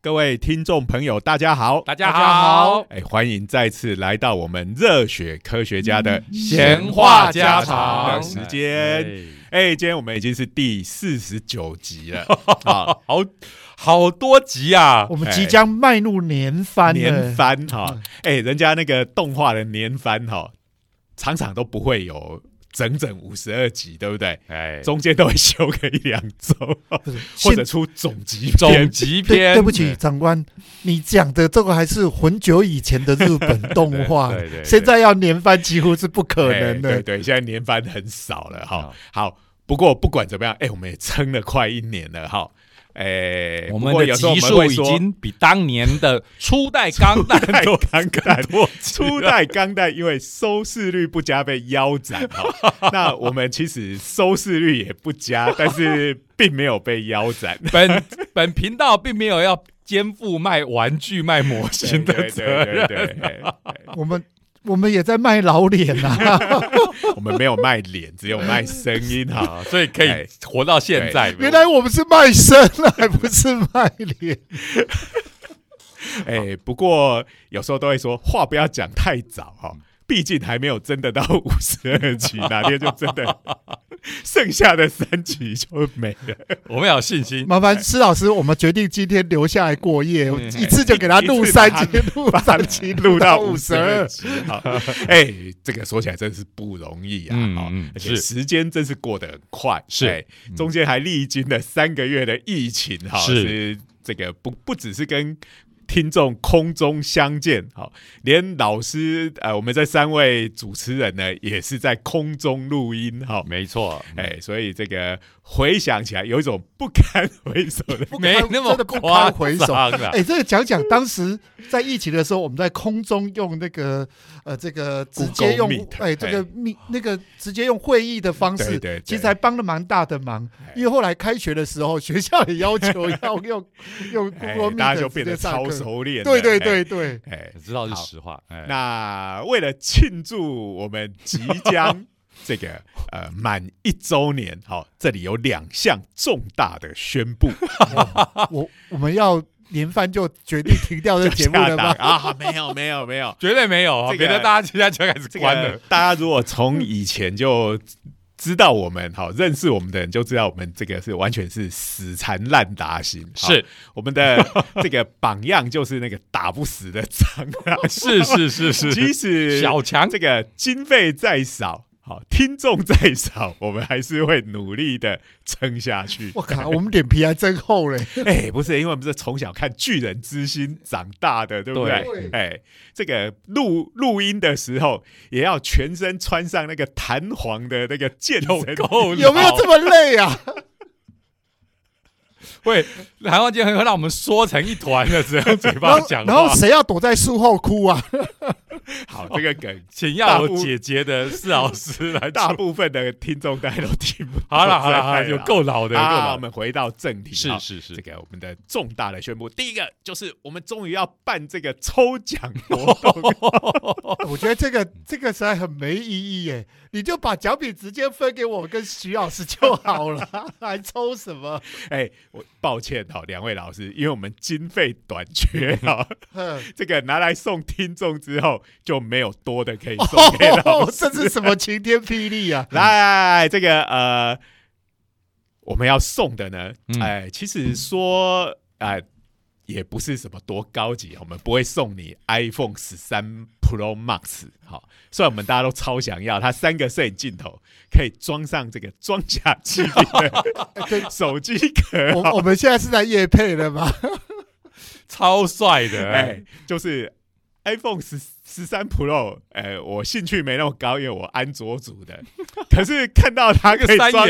各位听众朋友，大家好，大家好，哎，欢迎再次来到我们热血科学家的闲话家常。的时间。哎，今天我们已经是第四十九集了，好好好多集啊！我们即将迈入年番，年番哈，哎，人家那个动画的年番哈，常常都不会有。整整五十二集，对不对？哎，中间都会休个一两周，或者出总集总集篇。对不起，长官，你讲的这个还是很久以前的日本动画，现在要年番几乎是不可能的。对对，现在年番很少了哈。好，不过不管怎么样，哎，我们也撑了快一年了哈。哎，我们的集数已经比当年的 初代钢弹多钢弹多。初代钢弹因为收视率不佳被腰斩哈，那我们其实收视率也不佳，但是并没有被腰斩。本本频道并没有要肩负卖玩具、卖模型的责任。我们。我们也在卖老脸呐，我们没有卖脸，只有卖声音哈，所以可以活到现在。原来我们是卖声啊，还不是卖脸。哎，不过有时候都会说话不要讲太早哈。毕竟还没有真的到五十二期，哪天就真的 剩下的三集就没了。我们有信心。麻烦施老师，我们决定今天留下来过夜，一次就给他录三集，录三集，录到五十二好。哎，这个说起来真是不容易啊！嗯而且时间真是过得很快。是，中间还历经了三个月的疫情，哈，是这个不不只是跟。听众空中相见，好，连老师，呃，我们这三位主持人呢，也是在空中录音，好，没错，哎，所以这个回想起来，有一种不堪回首的，没那么不堪回首哎，这个讲讲当时在疫情的时候，我们在空中用那个，呃，这个直接用，哎，这个密那个直接用会议的方式，对，其实还帮了蛮大的忙，因为后来开学的时候，学校也要求 要用用 Google Meet 直接上课。熟练，对对对对，哎，知道是实话。那为了庆祝我们即将 这个呃满一周年，好，这里有两项重大的宣布。我我们要连番就决定停掉这 节目了吗？啊，没有没有没有，绝对没有，别的大家现在就开始关了。大家如果从以前就。知道我们好认识我们的人就知道我们这个是完全是死缠烂打型，是我们的这个榜样就是那个打不死的蟑螂，是是是是，即使小强这个经费再少。好，听众再少，我们还是会努力的撑下去。我靠，我们脸皮还真厚嘞！哎，不是，因为我们是从小看《巨人之心》长大的，对不对？哎，这个录录音的时候，也要全身穿上那个弹簧的那个健身裤，有没有这么累啊？会弹簧剑会让我们缩成一团的，只用嘴巴讲然后谁要躲在树后哭啊？好，这个梗，请要姐姐的四老师来。大部分的听众大家都听不。好了好了好了，有够老的。好，我们回到正题。是是是，这个我们的重大的宣布，第一个就是我们终于要办这个抽奖活动。我觉得这个这个实在很没意义耶，你就把奖品直接分给我跟徐老师就好了，还抽什么？哎，我抱歉哈，两位老师，因为我们经费短缺哈，这个拿来送听众之后。就没有多的可以送给老师，这是什么晴天霹雳啊！来，这个呃，我们要送的呢，哎，其实说呃，也不是什么多高级，我们不会送你 iPhone 十三 Pro Max。好，虽然我们大家都超想要，它三个摄影镜头可以装上这个装甲机的 手机壳。我我们现在是在夜配的吗？超帅的，哎，就是 iPhone 十。十三 Pro，哎，我兴趣没那么高，因为我安卓组的。可是看到它可以装，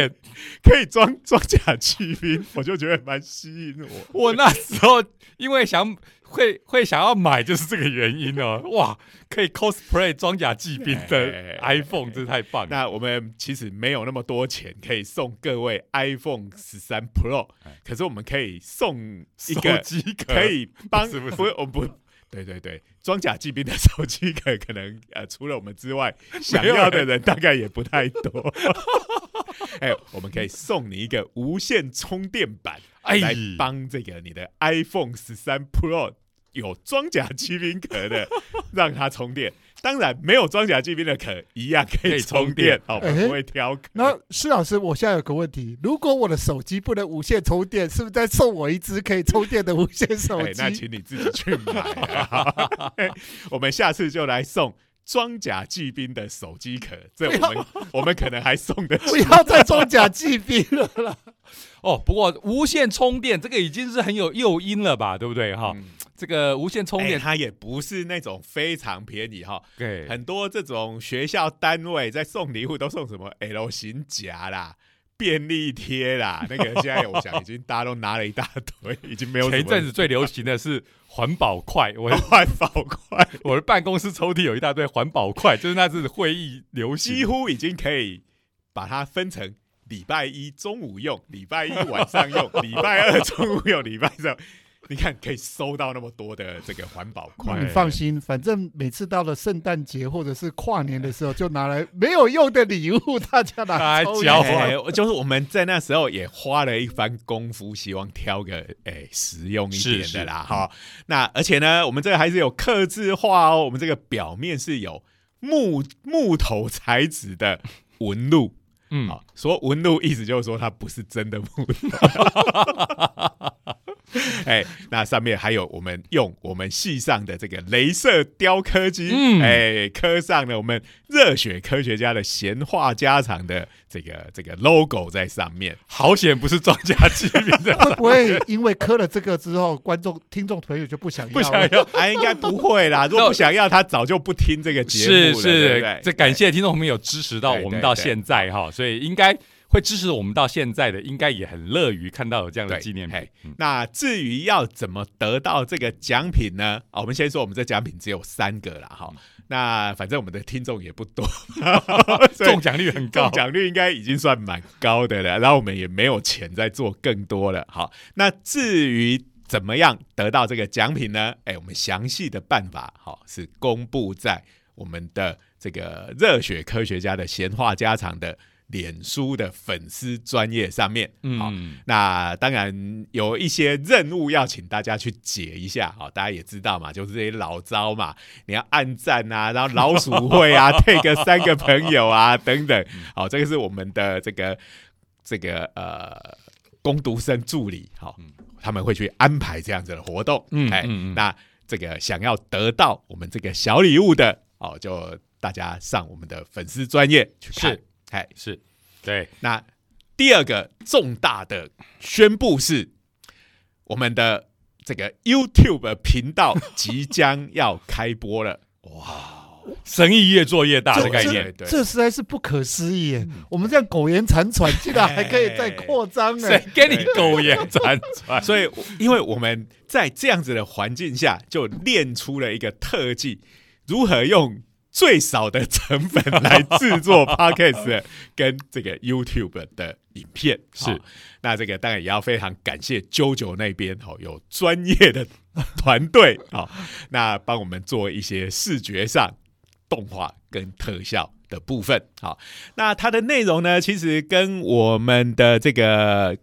可以装装甲骑兵，我就觉得蛮吸引我。我那时候因为想会会想要买，就是这个原因哦。哇，可以 cosplay 装甲骑兵的 iPhone，真是太棒。那我们其实没有那么多钱可以送各位 iPhone 十三 Pro，可是我们可以送一个可以帮不，我不。对对对，装甲骑兵的手机可可能呃，除了我们之外，想要的人大概也不太多。哎，我们可以送你一个无线充电板，来帮这个你的 iPhone 十三 Pro 有装甲骑兵壳的，让它充电。当然，没有装甲骑兵的壳一样可以充电，好，不会挑。那施老师，我现在有个问题：如果我的手机不能无线充电，是不是再送我一只可以充电的无线手机？那请你自己去买。我们下次就来送装甲骑兵的手机壳，这我们 我们可能还送的。不要再装甲骑兵了啦。哦，不过无线充电这个已经是很有诱因了吧？对不对？哈。这个无线充电，它也不是那种非常便宜哈。对，很多这种学校单位在送礼物都送什么 L 型夹啦、便利贴啦，那个现在我想已经大家都拿了一大堆，已经没有。前一阵子最流行的是环保筷，我 的环保筷，我的办公室抽屉有一大堆环保筷，就是那次会议流行，几乎已经可以把它分成礼拜一中午用、礼拜一晚上用、礼拜二中午用、礼拜三。你看，可以收到那么多的这个环保筷。你放心，反正每次到了圣诞节或者是跨年的时候，就拿来没有用的礼物，大家拿来交换。就是我们在那时候也花了一番功夫，希望挑个诶实用一点的啦。哈，那而且呢，我们这个还是有刻字化哦。我们这个表面是有木木头材质的纹路。嗯，好，说纹路意思就是说它不是真的木头。哎，那上面还有我们用我们系上的这个镭射雕刻机，嗯哎，刻上了我们热血科学家的闲话家常的这个这个 logo 在上面。好险不是装家机兵的，会不会因为刻了这个之后，观众听众朋友就不想要？不想要？哎，应该不会啦。如果不想要，他早就不听这个节目了。是是，这感谢听众朋友支持到我们到现在哈，所以应该。会支持我们到现在的，应该也很乐于看到有这样的纪念品。那至于要怎么得到这个奖品呢？啊，我们先说，我们这奖品只有三个了哈。那反正我们的听众也不多，中奖率很高，中奖率应该已经算蛮高的了。然后我们也没有钱再做更多了。好，那至于怎么样得到这个奖品呢？哎，我们详细的办法好是公布在我们的这个热血科学家的闲话家常的。脸书的粉丝专业上面，好，那当然有一些任务要请大家去解一下，好，大家也知道嘛，就是这些老招嘛，你要按赞啊，然后老鼠会啊，配个三个朋友啊，等等，好，这个是我们的这个这个呃攻读生助理，好，他们会去安排这样子的活动，哎，那这个想要得到我们这个小礼物的，哦，就大家上我们的粉丝专业去看。哎，是，对。那第二个重大的宣布是，我们的这个 YouTube 频道即将要开播了。哇，生意越做越大的概念，这实在是不可思议。我们这样苟延残喘，竟然还可以再扩张谁给你苟延残喘？所以，因为我们在这样子的环境下，就练出了一个特技，如何用。最少的成本来制作 podcast 跟这个 YouTube 的影片是，那这个当然也要非常感谢 JoJo 那边哦，有专业的团队啊，那帮我们做一些视觉上动画跟特效的部分。好，那它的内容呢，其实跟我们的这个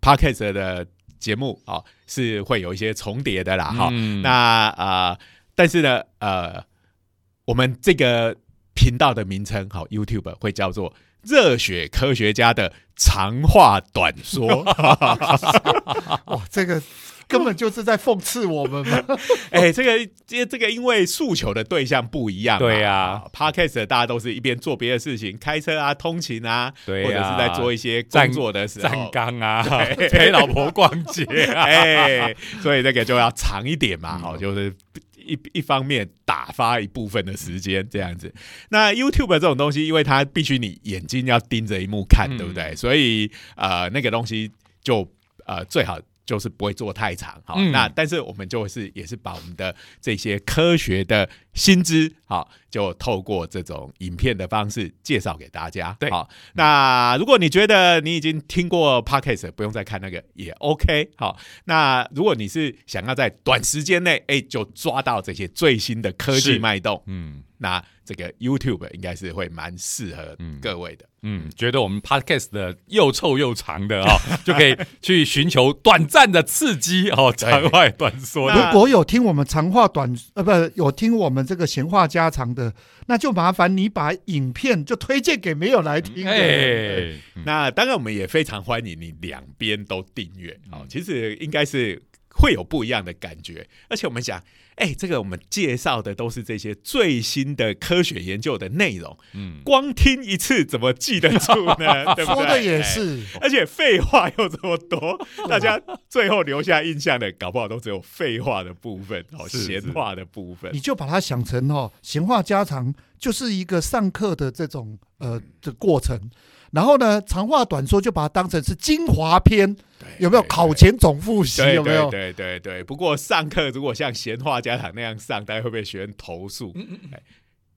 podcast 的节目啊是会有一些重叠的啦。哈，那啊，但是呢，呃。我们这个频道的名称，好，YouTube 会叫做“热血科学家的长话短说”。哇，这个根本就是在讽刺我们嘛！哎，这个这这个，因为诉求的对象不一样，对呀。Podcast 大家都是一边做别的事情，开车啊、通勤啊，对或者是在做一些工作的时候，站岗啊，陪老婆逛街，哎，所以这个就要长一点嘛，好，就是。一一方面打发一部分的时间这样子，那 YouTube 这种东西，因为它必须你眼睛要盯着一幕看，对不对？所以呃，那个东西就呃最好就是不会做太长。好，那但是我们就是也是把我们的这些科学的新知，好，就透过这种影片的方式介绍给大家。对，好，那如果你觉得你已经听过 podcast，不用再看那个也 OK。好，那如果你是想要在短时间内，哎，就抓到这些最新的科技脉动，嗯，那。这个 YouTube 应该是会蛮适合各位的，嗯，觉得我们 Podcast 的又臭又长的哦，就可以去寻求短暂的刺激哦，长话短说。如果有听我们长话短呃，不有听我们这个闲话家常的，那就麻烦你把影片就推荐给没有来听的。那当然，我们也非常欢迎你两边都订阅哦。其实应该是会有不一样的感觉，而且我们讲。哎，这个我们介绍的都是这些最新的科学研究的内容，嗯，光听一次怎么记得住呢？对不对？说的也是，而且废话又这么多，大家最后留下印象的，搞不好都只有废话的部分哦，闲话的部分。你就把它想成哦，闲话家常就是一个上课的这种呃的过程。然后呢，长话短说，就把它当成是精华篇，有没有？考前总复习有没有？对对对。不过上课如果像闲话家常那样上，大家会被学生投诉？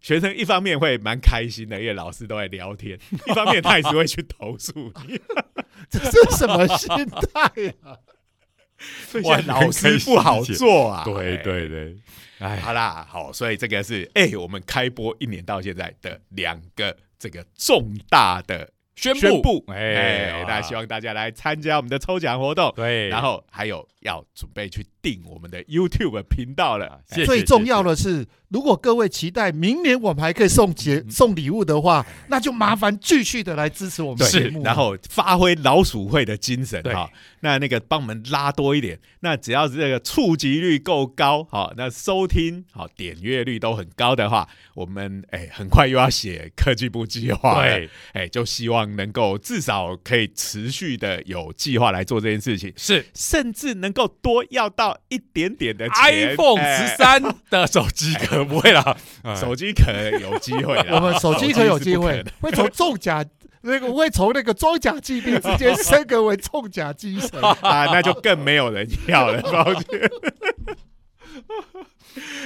学生一方面会蛮开心的，因为老师都在聊天；一方面他也是会去投诉你。这是什么心态啊？哇，老师不好做啊！对对对。哎，好啦，好，所以这个是哎，我们开播一年到现在的两个这个重大的。宣布，哎，那希望大家来参加我们的抽奖活动，对，然后还有要准备去订我们的 YouTube 频道了。最重要的是。如果各位期待明年我们还可以送节送礼物的话，那就麻烦继续的来支持我们节目，然后发挥老鼠会的精神哈。那那个帮我们拉多一点，那只要是这个触及率够高，好，那收听好点阅率都很高的话，我们哎很快又要写科技部计划对，哎就希望能够至少可以持续的有计划来做这件事情，是。甚至能够多要到一点点的 iPhone 十三的手机。可不会啦，手机可能有机会我们手机壳有机会，会从重甲那个会从那个装甲机兵直接升格为重甲机神 啊，那就更没有人要了，抱歉。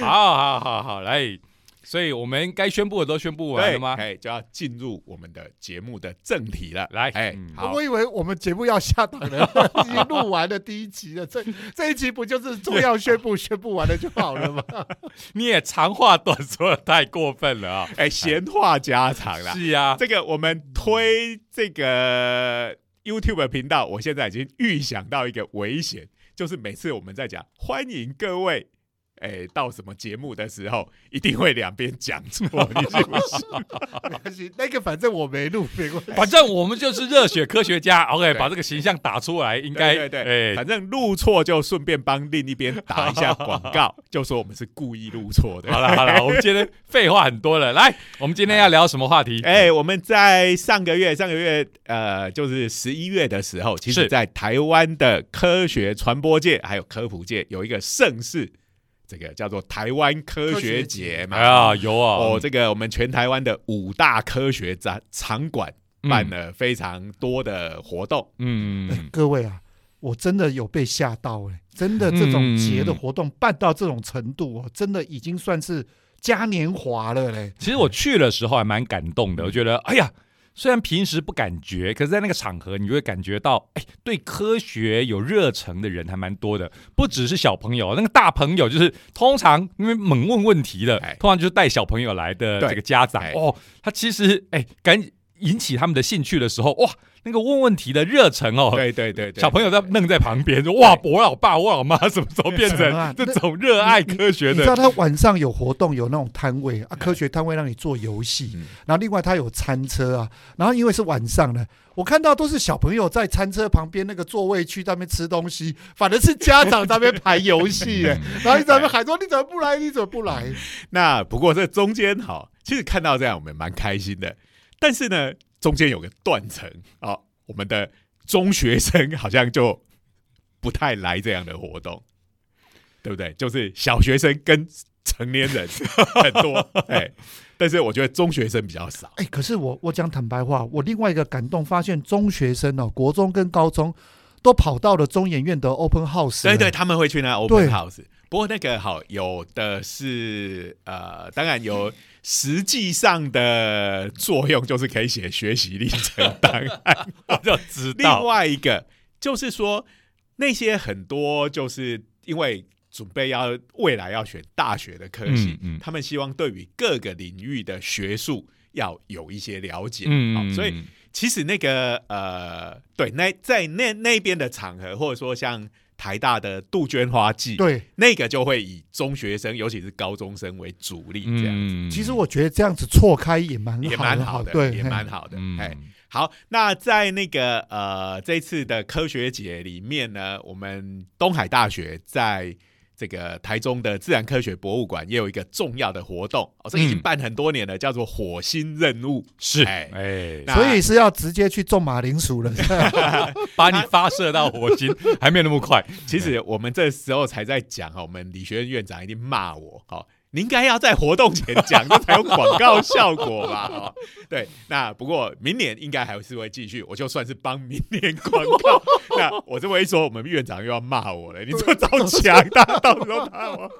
好好好好来。所以我们该宣布的都宣布完了吗？哎，就要进入我们的节目的正题了。来，哎，好，我以为我们节目要下档了，已经录完了第一集了。这 这一集不就是重要宣布宣布完了就好了吗？你也长话短说的太过分了啊！哎，闲话家常啦。是啊，这个我们推这个 YouTube 频道，我现在已经预想到一个危险，就是每次我们在讲欢迎各位。哎，到什么节目的时候，一定会两边讲错，你信不信？没关系，那个反正我没录，没关系。反正我们就是热血科学家，OK，把这个形象打出来，应该对对。哎，反正录错就顺便帮另一边打一下 广告，就说我们是故意录错的。好了好了，我们今天 废话很多了，来，我们今天要聊什么话题？哎，我们在上个月，上个月呃，就是十一月的时候，其实在台湾的科学传播界还有科普界有一个盛事。这个叫做台湾科学节嘛？啊，有啊！哦，这个我们全台湾的五大科学展场馆办了非常多的活动。嗯，各位啊，我真的有被吓到哎！真的，这种节的活动办到这种程度哦，真的已经算是嘉年华了嘞。其实我去的时候还蛮感动的，我觉得，哎呀。虽然平时不感觉，可是在那个场合，你就会感觉到，哎，对科学有热忱的人还蛮多的，不只是小朋友，那个大朋友就是通常因为猛问问题的，通常就是带小朋友来的这个家长。哦，他其实哎，赶引起他们的兴趣的时候，哇。那个问问题的热忱哦，对对对，小朋友在愣在旁边说：“哇，我老爸、我老妈什么时候变成 这种热爱科学的？”你知道他晚上有活动，有那种摊位啊，科学摊位让你做游戏，然后另外他有餐车啊，然后因为是晚上呢，我看到都是小朋友在餐车旁边那个座位区那边吃东西，反而是家长在那边排游戏 哎，然后你在那边喊说：“你怎么不来？你怎么不来？” 那不过这中间哈，其实看到这样我们蛮开心的，但是呢。中间有个断层啊，我们的中学生好像就不太来这样的活动，对不对？就是小学生跟成年人 很多，哎，但是我觉得中学生比较少。哎，可是我我讲坦白话，我另外一个感动发现，中学生哦，国中跟高中都跑到了中研院的 Open House。对对，，他们会去那 Open House。不过那个好，有的是呃，当然有实际上的作用，就是可以写学习历程档案。我就知另，外一个就是说，那些很多就是因为准备要未来要选大学的科系，嗯嗯他们希望对于各个领域的学术要有一些了解。嗯好所以其实那个呃，对，那在那那边的场合，或者说像台大的杜鹃花季，对，那个就会以中学生，尤其是高中生为主力，这样、嗯其实我觉得这样子错开也蛮也好的，蛮好的，对，也嘿蛮好的。嗯。哎、好，那在那个呃这次的科学节里面呢，我们东海大学在这个台中的自然科学博物馆也有一个重要的活动，哦，这已经嗯办很多年了，叫做火星任务。是哎哎，所以是要直接去种马铃薯了。把你发射到火星还没有那么快，其实我们这时候才在讲哈，我们理学院院长一定骂我，好，你应该要在活动前讲，这才有广告效果吧？哦，对，那不过明年应该还是会继续，我就算是帮明年广告。那我这么一说，我们院长又要骂我了，你这么早讲，大家到时候骂我，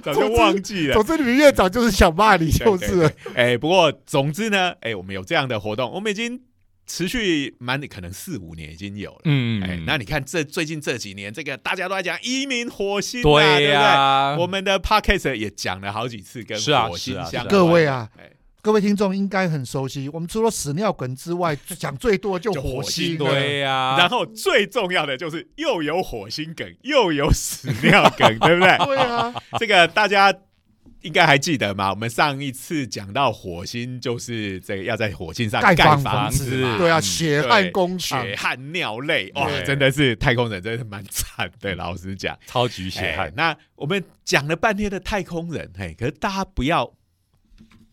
早就忘记了。总之，你们院长就是想骂你，就是哎、不过总之呢，哎、我们有这样的活动，我们已经持续蛮可能四五年已经有了。嗯哎、那你看这最近这几年，这个大家都在讲移民火星、啊，对对不呀，对？我们的 podcast 也讲了好几次跟火星相关。各位啊，哎各位听众应该很熟悉，我们除了屎尿梗之外，讲最多就就火火星。对呀，然后最重要的就是又有火星梗，又有屎尿梗，对不对？对啊，这个大家应该还记得嘛？我们上一次讲到火星，就是这个要在火星上盖房房子嘛，对啊，嗯血汗工厂，血汗尿泪，哇，对。真的是太空人，真的是蛮惨的。老实讲，超级血哎汗，那我们讲了半天的太空人，嘿，可是大家不要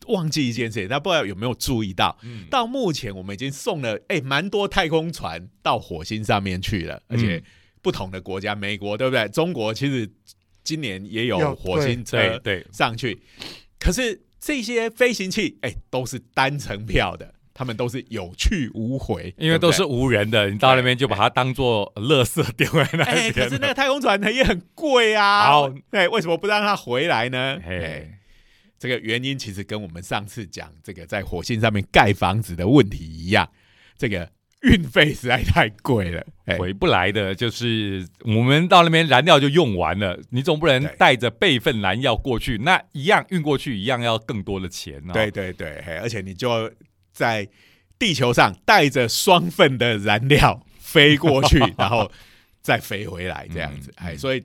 忘记一件事情，大家不知道有没有注意到，嗯。到目前我们已经送了哎蛮多太空船到火星上面去了，而且嗯。不同的国家，美国对不对？中国其实今年也有有火星车对，上去，可是这些飞行器哎都是单程票的，他们都是有去无回，因为都是无人的，你到那边就把它当做垃圾丢在那哎，可是那个太空船呢也很贵啊。好，对，为什么不让它回来呢？哎嘿，这个原因其实跟我们上次讲这个在火星上面盖房子的问题一样，这个运费实在太贵了。哎，回不来的，就是我们到那边燃料就用完了，你总不能对带着备份燃料过去，那一样运过去一样要更多的钱哦。对对对，嘿而且你就在地球上带着双份的燃料飞过去，然后再飞回来，这样子。嗯哎，所以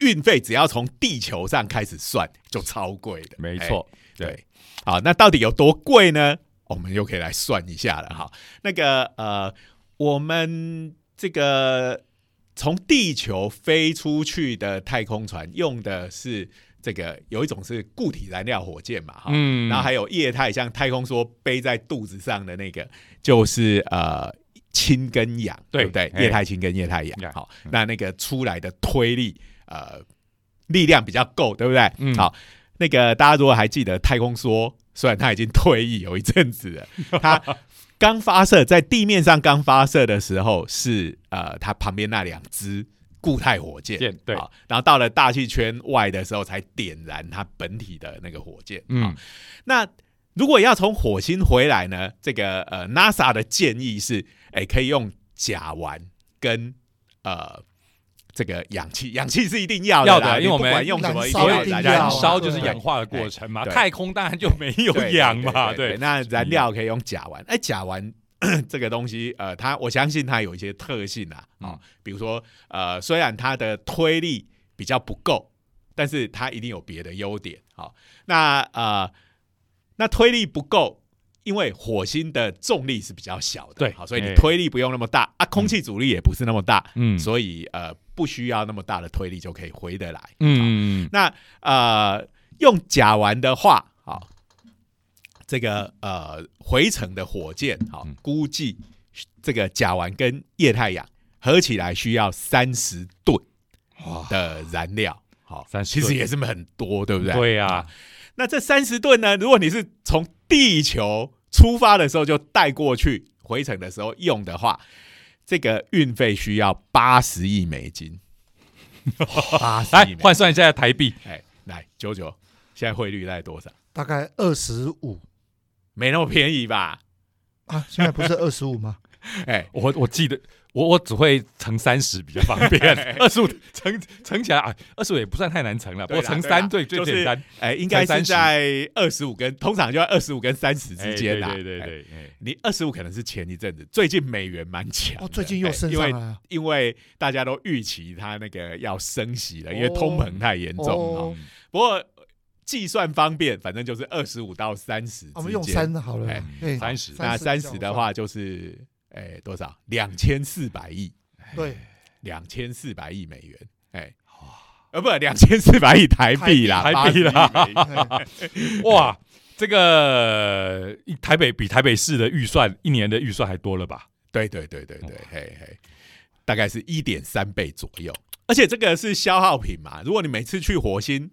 运费只要从地球上开始算，就超贵的。哎没错，对，好，那到底有多贵呢？我们又可以来算一下了哈。那个呃，我们这个从地球飞出去的太空船用的是这个有一种是固体燃料火箭嘛，哈，嗯。然后还有液态，像太空梭背在肚子上的那个，就是呃氢跟氧，对对不对？哎。液态氢跟液态氧，呀。好，那那个出来的推力呃力量比较够，对不对？嗯。好，那个大家如果还记得太空梭，虽然他已经退役有一阵子了，他刚发射在地面上刚发射的时候是呃他旁边那两只固态火箭，箭对。好然后到了大气圈外的时候才点燃它本体的那个火箭，嗯。好，那如果要从火星回来呢？这个呃，NASA 的建议是，哎，可以用甲烷跟呃这个氧气，氧气是一定要的，要的因为我们管用什么，燃一定要烧一定燃烧就是氧化的过程嘛，太空当然就没有氧嘛，对那燃料可以用甲烷，哎，甲烷 这个东西，呃，它我相信它有一些特性啊，啊、嗯比如说，呃，虽然它的推力比较不够，但是它一定有别的优点。好、那呃，那推力不够。因为火星的重力是比较小的，对好，所以你哎推力不用那么大啊，空气阻力也不是那么大，嗯所以呃不需要那么大的推力就可以回得来。嗯，那呃，用甲烷的话，好、这个呃回程的火箭，好、嗯估计这个甲烷跟液态氧合起来需要三十吨，的燃料，好、三十其实也是很多，对不对？对呀啊，那这三十吨呢？如果你是从地球出发的时候就带过去，回程的时候用的话，这个运费需要八十亿美金，八十来亿，换算一下台币，哎，来九九，现在汇率大概多少？大概二十五没那么便宜吧？啊，现在不是二十五吗？哎，我我记得我我只会乘三十比较方便，二十五乘乘起来啊，二十五也不算太难乘了，不过乘三最最就是简单哎，应该是在二十五跟通常就在二十五跟三十之间啦。哎对对对你二十五可能是前一阵子，最近美元蛮强，哦，最近又哎因为升上来了。因为大家都预期它那个要升息了，因为哦通膨太严重哦了。不过计算方便，反正就是二十五到三十之我们用间。三好了哎，哎三十那三十的话就是哎多少？两千四百亿，对，两千四百亿美元。哎，呃，不，两千四百亿台币啦，台币啦80亿美元哎哇，这个一台北比台北市的预算一年的预算还多了吧？对对对对对，嘿嘿，大概是一点三倍左右。而且这个是消耗品嘛，如果你每次去火星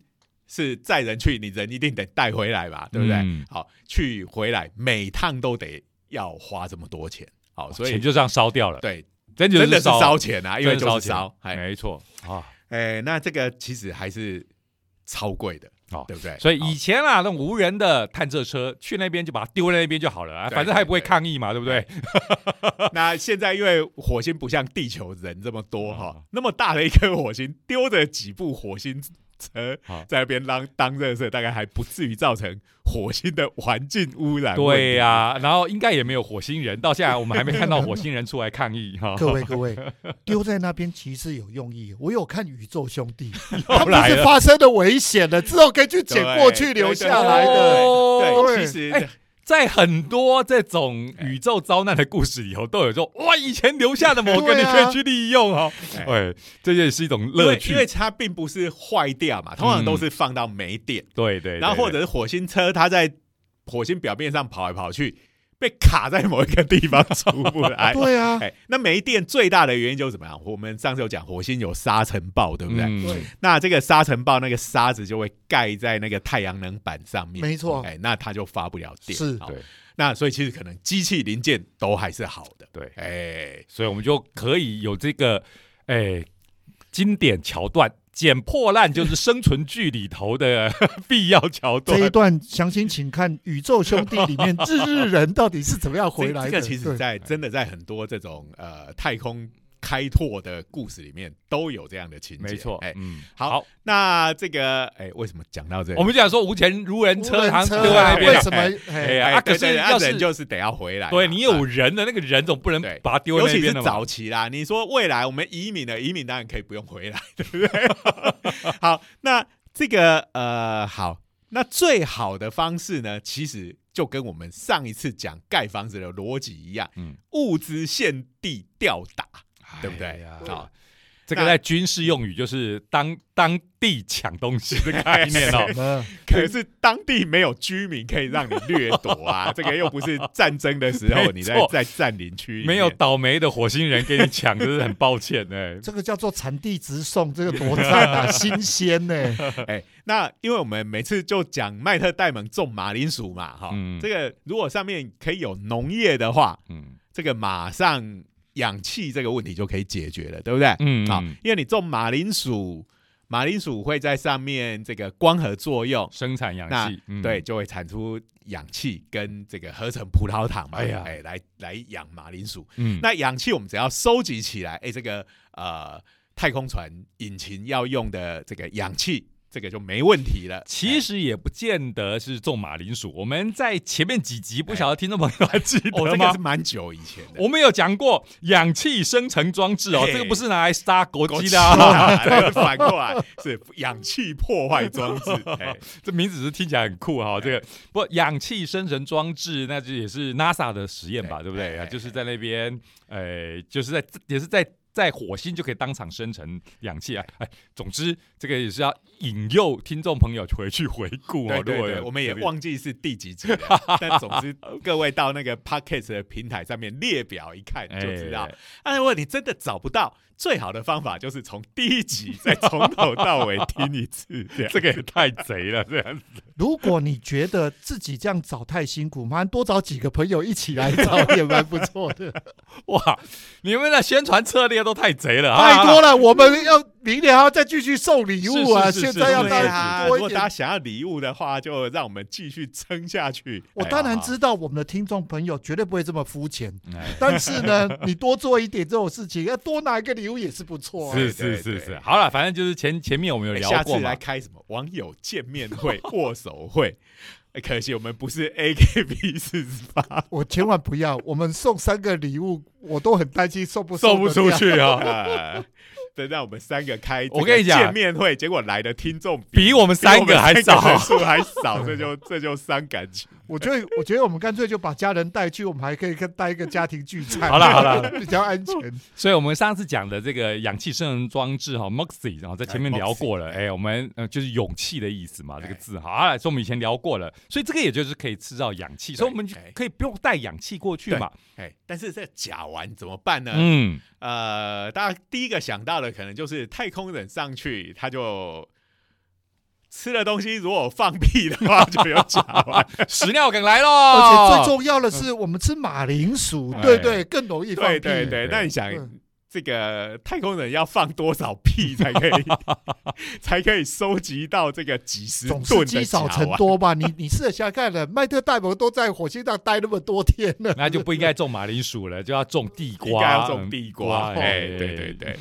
是载人去，你人一定得带回来吧，对不对？嗯好，去回来每趟都得要花这么多钱，好，所以钱就这样烧掉了，对，真真的是烧烧钱啊，因为就是烧，哎没错啊。哎，那这个其实还是超贵的，哦对不对？所以以前啊，那种无人的探测车去那边就把它丢在那边就好了啊，反正他也不会抗议嘛，对不对？那现在因为火星不像地球人这么多哈、嗯那么大的一颗火星，丢着几部火星车在那边当当热色，大概还不至于造成火星的环境污染。对、呀、然后应该也没有火星人，到现在我们还没看到火星人出来抗议哈。各位各位，丢在那边其实有用意。我有看《宇宙兄弟》，他们是发生了危险了之后可以去捡过去留下来的。哦对，对其实、哎在很多这种宇宙遭难的故事里头，都有说哇，以前留下的某个你可以去利用哦。哎。哎，这也是一种因乐趣。为因。为它并不是坏掉嘛，通常都是放到没电，对对，对然后或者是火星车它在火星表面上跑来跑去，被卡在某一个地方出不来。对啊，哎，那没电最大的原因就是怎么样？我们上次有讲，火星有沙尘暴，对不对？嗯对，那这个沙尘暴，那个沙子就会盖在那个太阳能板上面，没错哎，那它就发不了电。是好对那所以其实可能机器零件都还是好的。对，哎，所以我们就可以有这个哎经典桥段，捡破烂就是生存剧里头的 必要桥段这一段。详情请看《宇宙兄弟》里面 日日人到底是怎么样回来的。这这个其实在真的在很多这种呃太空开拓的故事里面都有这样的情节。没错，哎，嗯，好那这个哎，为什么讲到这里？我们就讲说无钱如人车，无人好像车啊为什么？哎哎，呀，可是人就是得要回来嘛，对你啊有人的那个人总不能把它丢尤其是在那边的嘛。早期啦，你说未来我们移民了，移民当然可以不用回来，对不对？好，那这个呃，好，那最好的方式呢，其实就跟我们上一次讲盖房子的逻辑一样，嗯物资现地吊打，对不对哎呀？好，这个在军事用语就是当当地抢东西的概念哦。呃可是当地没有居民可以让你掠夺啊，这个又不是战争的时候你在在占领区没有倒霉的火星人给你抢，真是很抱歉哎。这个叫做产地直送，这个多赞啊，新鲜呢。哎，那因为我们每次就讲麦特戴蒙种马铃薯嘛，哈、嗯这个如果上面可以有农业的话，嗯这个马上氧气这个问题就可以解决了，对不对？嗯好，因为你种马铃薯，马铃薯会在上面这个光合作用，生产氧那气，嗯对，就会产出氧气跟这个合成葡萄糖嘛，哎呀哎，来来养马铃薯。嗯，那氧气我们只要收集起来，哎，这个呃太空船引擎要用的这个氧气，这个就没问题了。其实也不见得是种马铃薯。我们在前面几集，不晓得听众朋友还记哦，得吗这个是？蛮久以前的。我们有讲过氧气生成装置哦，嘿这个不是拿来杀国国鸡的 反过来是氧气破坏装置。哎 这名字是听起来很酷哈。这个不氧气生成装置，那这也是 NASA 的实验吧，对不对？哎啊，就是在那边，呃，就是在也是在在火星就可以当场生成氧气啊！哎，总之这个也是要引诱听众朋友回去回顾哦。对对对，我们也忘记是第几集了，但总之各位到那个 Podcast 的平台上面列表一看就知道。哎，如果你真的找不到，最好的方法就是从第一集再从头到尾听一次，这 个也太贼了，这样子。如果你觉得自己这样找太辛苦，麻烦多找几个朋友一起来找 也蛮不错的。哇，你们的宣传策略都太贼了，太多了。我们要明年还要再继续送礼物啊！现在要大家多一点。如果大家想要礼物的话，就让我们继续撑下去。我当然知道我们的听众朋友绝对不会这么肤浅，但是呢，你多做一点这种事情，要多拿一个礼物也是不错。是是是是，好了，反正就是前前面我们有聊过下次来开什么网友见面会、握手会。可惜我们不是 AKB 四十八，我千万不要。我们送三个礼物，我都很担心送不送不出去啊。等让我们三个开，我跟你讲见面会，结果来的听众比我们三个还少，人数还少，这就这就伤感情。我觉得，我觉得我们干脆就把家人带去，我们还可以跟带一个家庭聚餐。好了好了，比较安全。所以，我们上次讲的这个氧气生成装置哈，Moxie，然后在前面聊过了。哎，我们呃就是勇气的意思嘛，这个字哈。所以我们以前聊过了，所以这个也就是可以制造氧气，所以我们可以不用带氧气过去嘛。哎，但是这甲烷怎么办呢？嗯，呃，大家第一个想到的可能就是太空人上去，他就吃的东西，如果放屁的话，就有甲烷，屎尿梗来喽。而且最重要的是，我们吃马铃薯，对对，更容易放屁。对对对，那你想？这个太空人要放多少屁才可以，才可以收集到这个几十吨的积少成多吧？你你试想看了，麦特戴蒙都在火星上待那么多天了，那就不应该种马铃薯了，就要种地瓜，应该要种地瓜。哎，对对对，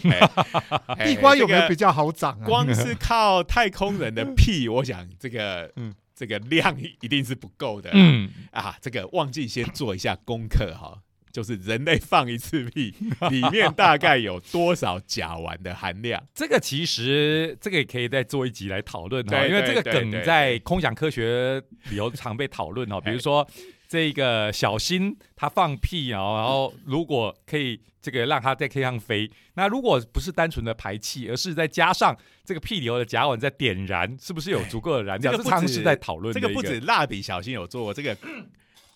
地瓜有没有比较好长？光是靠太空人的屁，我想这个这个量一定是不够的。嗯啊，这个忘记先做一下功课哈。就是人类放一次屁，里面大概有多少甲烷的含量？这个其实这个也可以再做一集来讨论哈，因为这个梗在空想科学里头常被讨论哦。比如说这个小新他放屁啊，然后如果可以这个让他在天上飞，那如果不是单纯的排气，而是再加上这个屁流的甲烷在点燃，是不是有足够的燃料？这常是在讨论这个不止蜡笔小新有做过这个。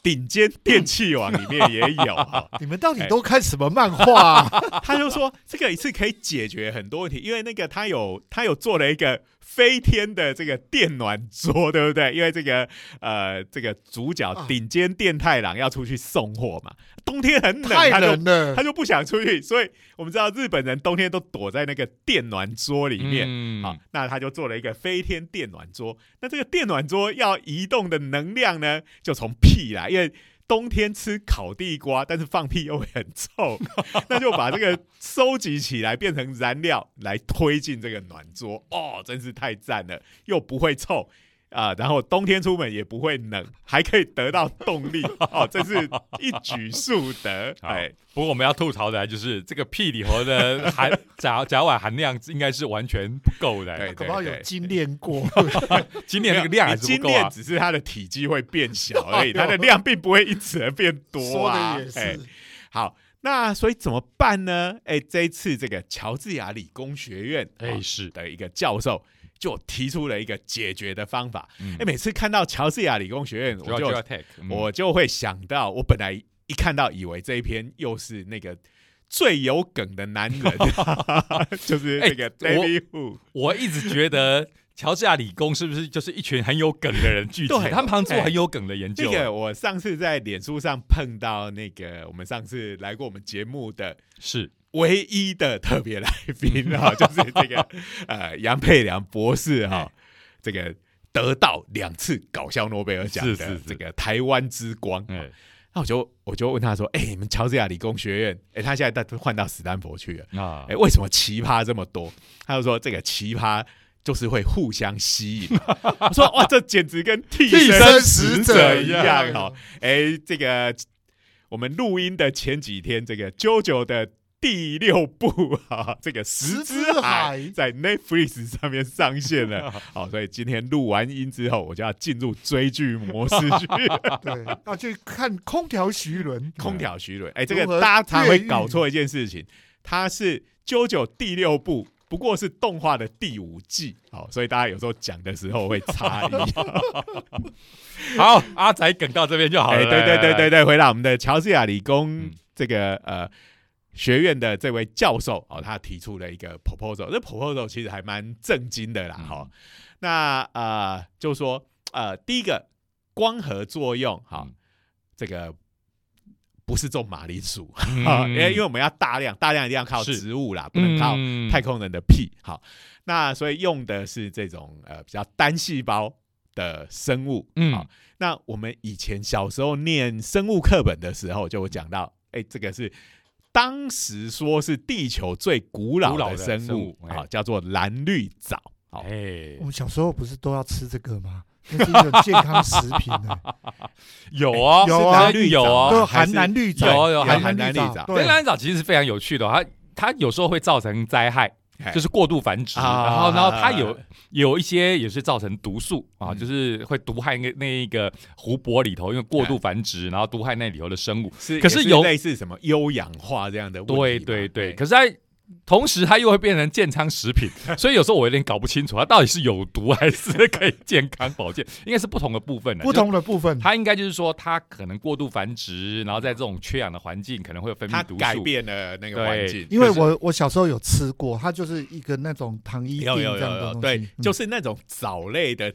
顶尖电器网里面也有 啊，你们到底都看什么漫画？啊 他就说这个一次可以解决很多问题，因为那个他有他有做了一个飞天的这个电暖桌，对不对？因为这个呃这个主角顶尖电太郎要出去送货嘛，冬天很冷，太冷了，他就不想出去，所以我们知道日本人冬天都躲在那个电暖桌里面好，那他就做了一个飞天电暖桌，那这个电暖桌要移动的能量呢，就从屁来。因为冬天吃烤地瓜，但是放屁又会很臭，那就把这个收集起来变成燃料来推进这个暖桌哦，真是太赞了，又不会臭。啊，然后冬天出门也不会冷，还可以得到动力哦，这是一举数得。哎，不过我们要吐槽的就是这个屁里头的含 甲甲烷含量应该是完全不够的，对，可能有精炼过，精炼那个量还是不够啊。只是它的体积会变小而已，它的量并不会因此而变多啊。也是。好，那所以怎么办呢？哎，这一次这个乔治亚理工学院哎是的一个教授。就提出了一个解决的方法。哎，每次看到乔治亚理工学院，我就我就会想到，我本来一看到以为这一篇又是那个最有梗的男人，就是那个 David。我一直觉得乔治亚理工是不是就是一群很有梗的人聚集？他们常做很有梗的研究。那个我上次在脸书上碰到那个我们上次来过我们节目的是。唯一的特别来宾哈，就是这个 呃杨佩良博士哈，这个得到两次搞笑诺贝尔奖的这个台湾之光。那我就我就问他说：“哎，你们乔治亚理工学院，哎，他现在换到斯坦福去了啊？哎，为什么奇葩这么多？”他就说：“这个奇葩就是会互相吸引。”我说：“哇，这简直跟替身使者一样哈！哎，这个我们录音的前几天，这个 JoJo 的。第六部啊，这个《十之海》在 Netflix 上面上线了。好，所以今天录完音之后，我就要进入追剧模式去。对，要去看空调徐伦。空调徐伦，哎，这个大家常会搞错一件事情。它是《啾啾》第六部，不过是动画的第五季，好，所以大家有时候讲的时候会差异。好，阿仔梗到这边就好了。哎，对对对对对，回到我们的乔治亚理工嗯这个呃学院的这位教授哦，他提出了一个 proposal，这 proposal 其实还蛮震惊的啦，嗯。哈、那呃，就说呃，第一个光合作用，哈、嗯。这个不是种马铃薯，嗯。啊，因为因为我们要大量大量一定要靠是。植物啦，不能靠嗯。太空人的屁。好，那所以用的是这种呃比较单细胞的生物。嗯。好，那我们以前小时候念生物课本的时候，就有讲到，哎，这个是当时说是地球最古老古老的的生生物物，哎。好，叫做蓝绿藻。好，哎。我，们小时候不是都要吃这个吗？那是一种健康食品呢，有啊，有啊。是有啊，都含蓝绿藻，有有含蓝绿藻。蓝藻。其实是非常有趣的哦，它它有时候会造成灾害，哎就是过度繁殖，啊然后然后它有有一些也是造成毒素啊，嗯。就是会毒害那那一个湖泊里头，因为过度繁殖，然后毒害那里头的生物。是，可是有类似什么优氧化这样的问题对对对，哎。可是它同时它又会变成健康食品，所以有时候我有点搞不清楚它到底是有毒还是可以健康保健，应该是不同的部分的。不同的部分，它应该就是说，它可能过度繁殖，然后在这种缺氧的环境，可能会有分泌毒素。改变了那个对环境，因为我我小时候有吃过，它就是一个那种糖衣锭有有这样的东西，有有，对，嗯就是那种藻类的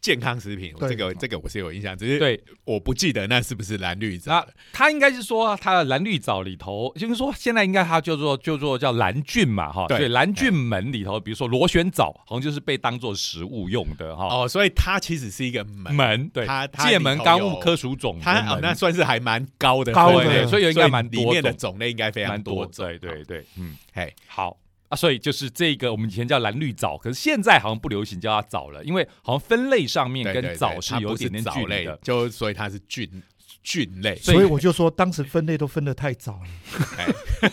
健康食品，这个这个我是有印象，只是对，我不记得那是不是蓝绿藻。那。它应该是说它的蓝绿藻里头，就是说现在应该它叫做叫做叫蓝菌嘛哈，对。蓝菌门里头，比如说螺旋藻，好像就是被当做食物用的哈。哦，所以它其实是一个门，门对，它它界门纲目科属种的门它哦那算是还蛮高的高的所以有应该蛮里面的种种类应该非常多，对对，对，嗯，嘿，好。啊，所以就是这个，我们以前叫蓝绿藻，可是现在好像不流行叫它藻了，因为好像分类上面跟藻是有点点藻类距离的。就所以它是菌菌类，所以所以我就说当时分类都分得太早了，哎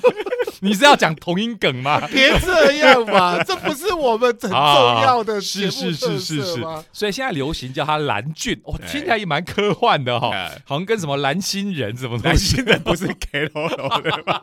你是要讲同音梗吗？别这样嘛，这不是我们很重要的节是是目特是是是色吗？，所以现在流行叫它蓝菌，哦，哎听起来也蛮科幻的哈、哎好像跟什么蓝星人什么东蓝西，星人 不是 K O L 的吗？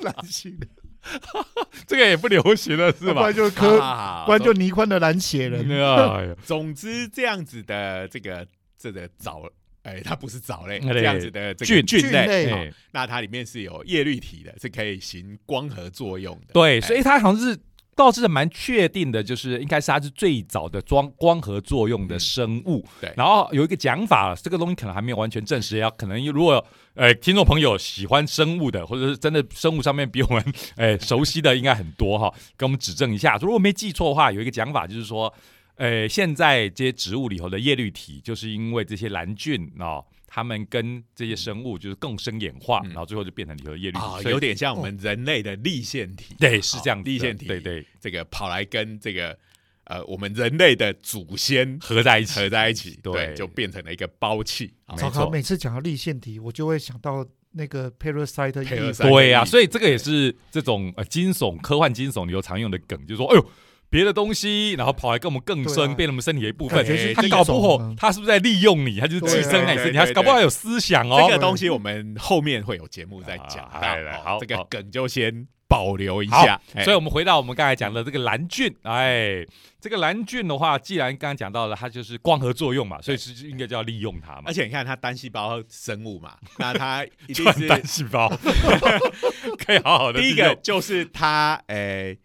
蓝心的，这个也不流行了是吧不吧？然就科，啊不然就倪宽的蓝血人，总之这样子的这个这个藻，哎，它不是藻类，哎这样子的这个菌菌类，那它里面是有叶绿体的，是可以行光合作用的。对，哎所以它好像是倒是蛮确定的，就是应该是它是最早的光光合作用的生物。对然后有一个讲法，这个东西可能还没有完全证实，要可能如果呃听众朋友喜欢生物的，或者是真的生物上面比我们呃熟悉的应该很多哈，给我们指正一下。如果没记错的话，有一个讲法就是说，呃，现在这些植物里头的叶绿体，就是因为这些蓝菌哦。它们跟这些生物就是共生演化，嗯。然后最后就变成里头的叶绿体，啊，所以有点像我们人类的立腺体，对，是这样子的立腺体，对对，这个跑来跟这个呃我们人类的祖先合在一起，合在一起，对。对，就变成了一个胞器。啊。糟糕，每次讲到立腺体，我就会想到那个 parasite 对呀、意所以这个也是这种呃惊悚、科幻惊悚里头常用的梗，就是说，哎呦。别的东西，然后跑来跟我们更深，对啊变成我们身体的一部分他搞不好啊他是不是在利用你？他就是寄生在你身体，对对对他搞不好有思想哦。这个东西我们后面会有节目再讲好好这个梗就先保留一下。哎所以，我们回到我们刚才讲的这个蓝菌，哎，这个蓝菌的话，既然刚刚讲到了，它就是光合作用嘛，所以是应该就要利用它嘛而。且你看它单细胞生物嘛，那它一定是单细胞 可以好好的第一个就是它，诶、我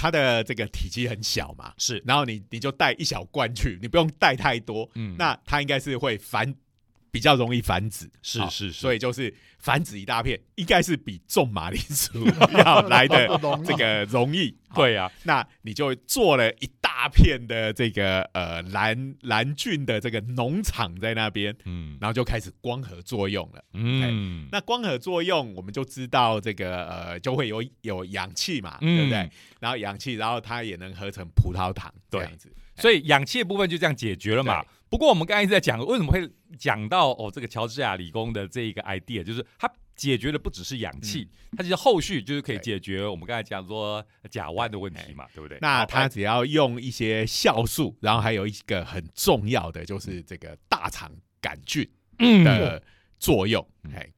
它的这个体积很小嘛，是。然后你你就带一小罐去，你不用带太多，嗯。那它应该是会繁比较容易繁殖，是是是所以就是繁殖一大片，应该是比种马铃薯要来的 这个容易。好，对啊，那你就做了一大片的这个呃蓝蓝菌的这个农场在那边，嗯然后就开始光合作用了。嗯，那光合作用，我们就知道这个呃，就会有有氧气嘛，嗯对不对？然后氧气，然后它也能合成葡萄糖这对样子。所以氧气的部分就这样解决了嘛对。不过我们刚才一直在讲，为什么会讲到哦这个乔治亚理工的这一个 idea，就是它解决的不只是氧气，它其实后续就是可以解决我们刚才讲说甲烷的问题嘛，对。不对？那它只要用一些酵素，然后还有一个很重要的就是这个大肠杆菌嗯。的作用。嗯。哎，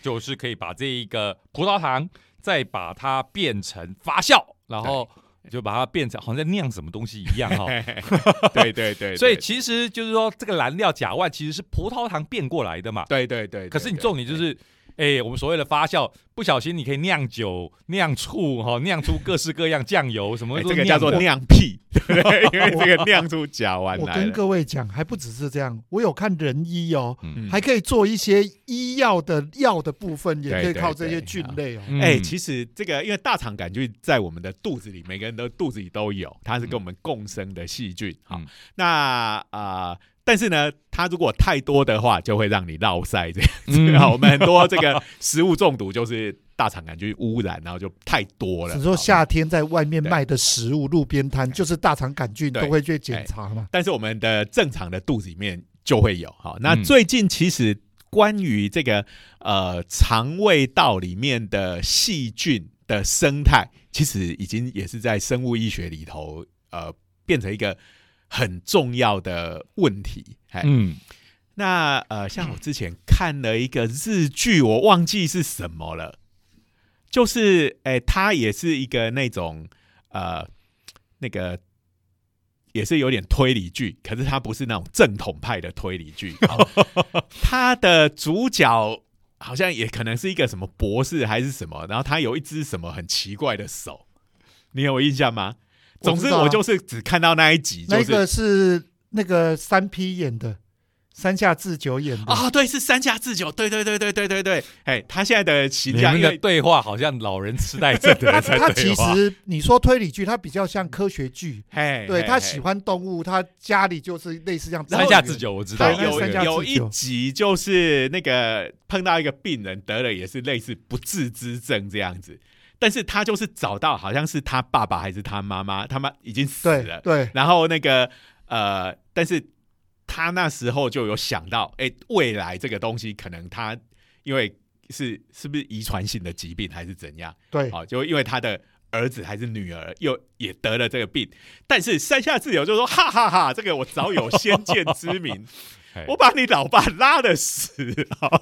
就是可以把这一个葡萄糖再把它变成发酵，然后就把它变成好像在酿什么东西一样哈。对对对，所以其实就是说，这个燃料甲烷其实是葡萄糖变过来的嘛。对对对，可是你重点就是，哎，我们所谓的发酵，不小心你可以酿酒、酿醋哈，酿出各式各样酱油什么这个叫做酿屁，对 不对？因为这个酿出甲烷我跟。各位讲，还不只是这样，我有看人医哦，嗯还可以做一些医药的药的部分，也可以靠这些菌类哦。嗯哎、其实这个因为大肠杆菌在我们的肚子里，每个人的肚子里都有，它是跟我们共生的细菌。好、嗯那啊、呃但是呢，它如果太多的话，就会让你落腮这样子。嗯 好，我们很多这个食物中毒就是大肠杆菌污染，然后就太多了。你说夏天在外面卖的食物，路边摊就是大肠杆菌对都会去检查嘛。但是我们的正常的肚子里面就会有。好，那嗯最近其实关于这个呃肠胃道里面的细菌的生态，其实已经也是在生物医学里头呃变成一个很重要的问题。哎、嗯，那呃，像我之前看了一个日剧，我忘记是什么了，就是哎、它也是一个那种呃那个。也是有点推理剧，可是它不是那种正统派的推理剧。哦它的主角好像也可能是一个什么博士还是什么，然后他有一只什么很奇怪的手，你有印象吗？总之，我就是只看到那一集，就是那个是那个三 P 演的，三下智久演的。啊、对，是三下智久，对对对对对对对，哎，他现在的形你象，因为们的对话好像老人痴呆症的人在 他其。实你说推理剧，他比较像科学剧。嘿，嘿嘿对他喜欢动物，他家里就是类似这样。山下智久我知道，有有一集就是那个碰到一个病人得了也是类似不治之症这样子，但是他就是找到好像是他爸爸还是他妈妈，他妈已经死了，对，然后那个呃，但是他那时候就有想到，哎，未来这个东西可能他因为是是不是遗传性的疾病还是怎样？对，好，就因为他的儿子还是女儿又也得了这个病，但是山下智久就说：“哈哈哈这个我早有先见之明，我把你老爸拉的死啊，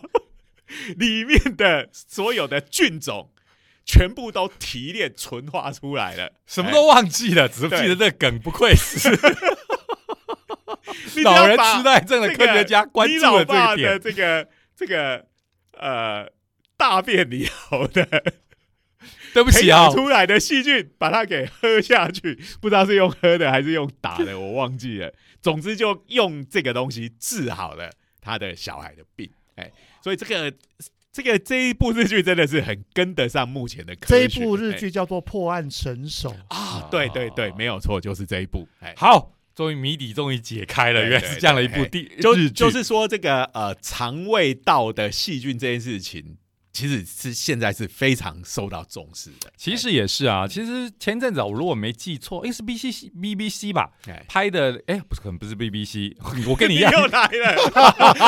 里面的所有的菌种全部都提炼纯化出来了，什么都忘记了，只是记得这梗，不愧是。老人痴呆症的科学家关你注了这老爸的个点。这个这个呃大便里头的 对不起啊。养，出来的细菌，把它给喝下去，不知道是用喝的还是用打的，我忘记了。总之就用这个东西治好了他的小孩的病，哎，所以这个这个这一部日剧真的是很跟得上目前的科学。这一部日哎剧叫做《破案神手》。啊，对对对，没有错，就是这一部，哎。好，终于谜底终于解开了，对原来是这样的一部对地就日剧就是说，这个呃肠胃道的细菌这件事情，其实是现在是非常受到重视的。其实也是啊，其实前阵子啊我如果没记错，诶，是 B C BBC 吧哎，拍的，哎，不是，可能不是 BBC，我跟你一你样，又来了，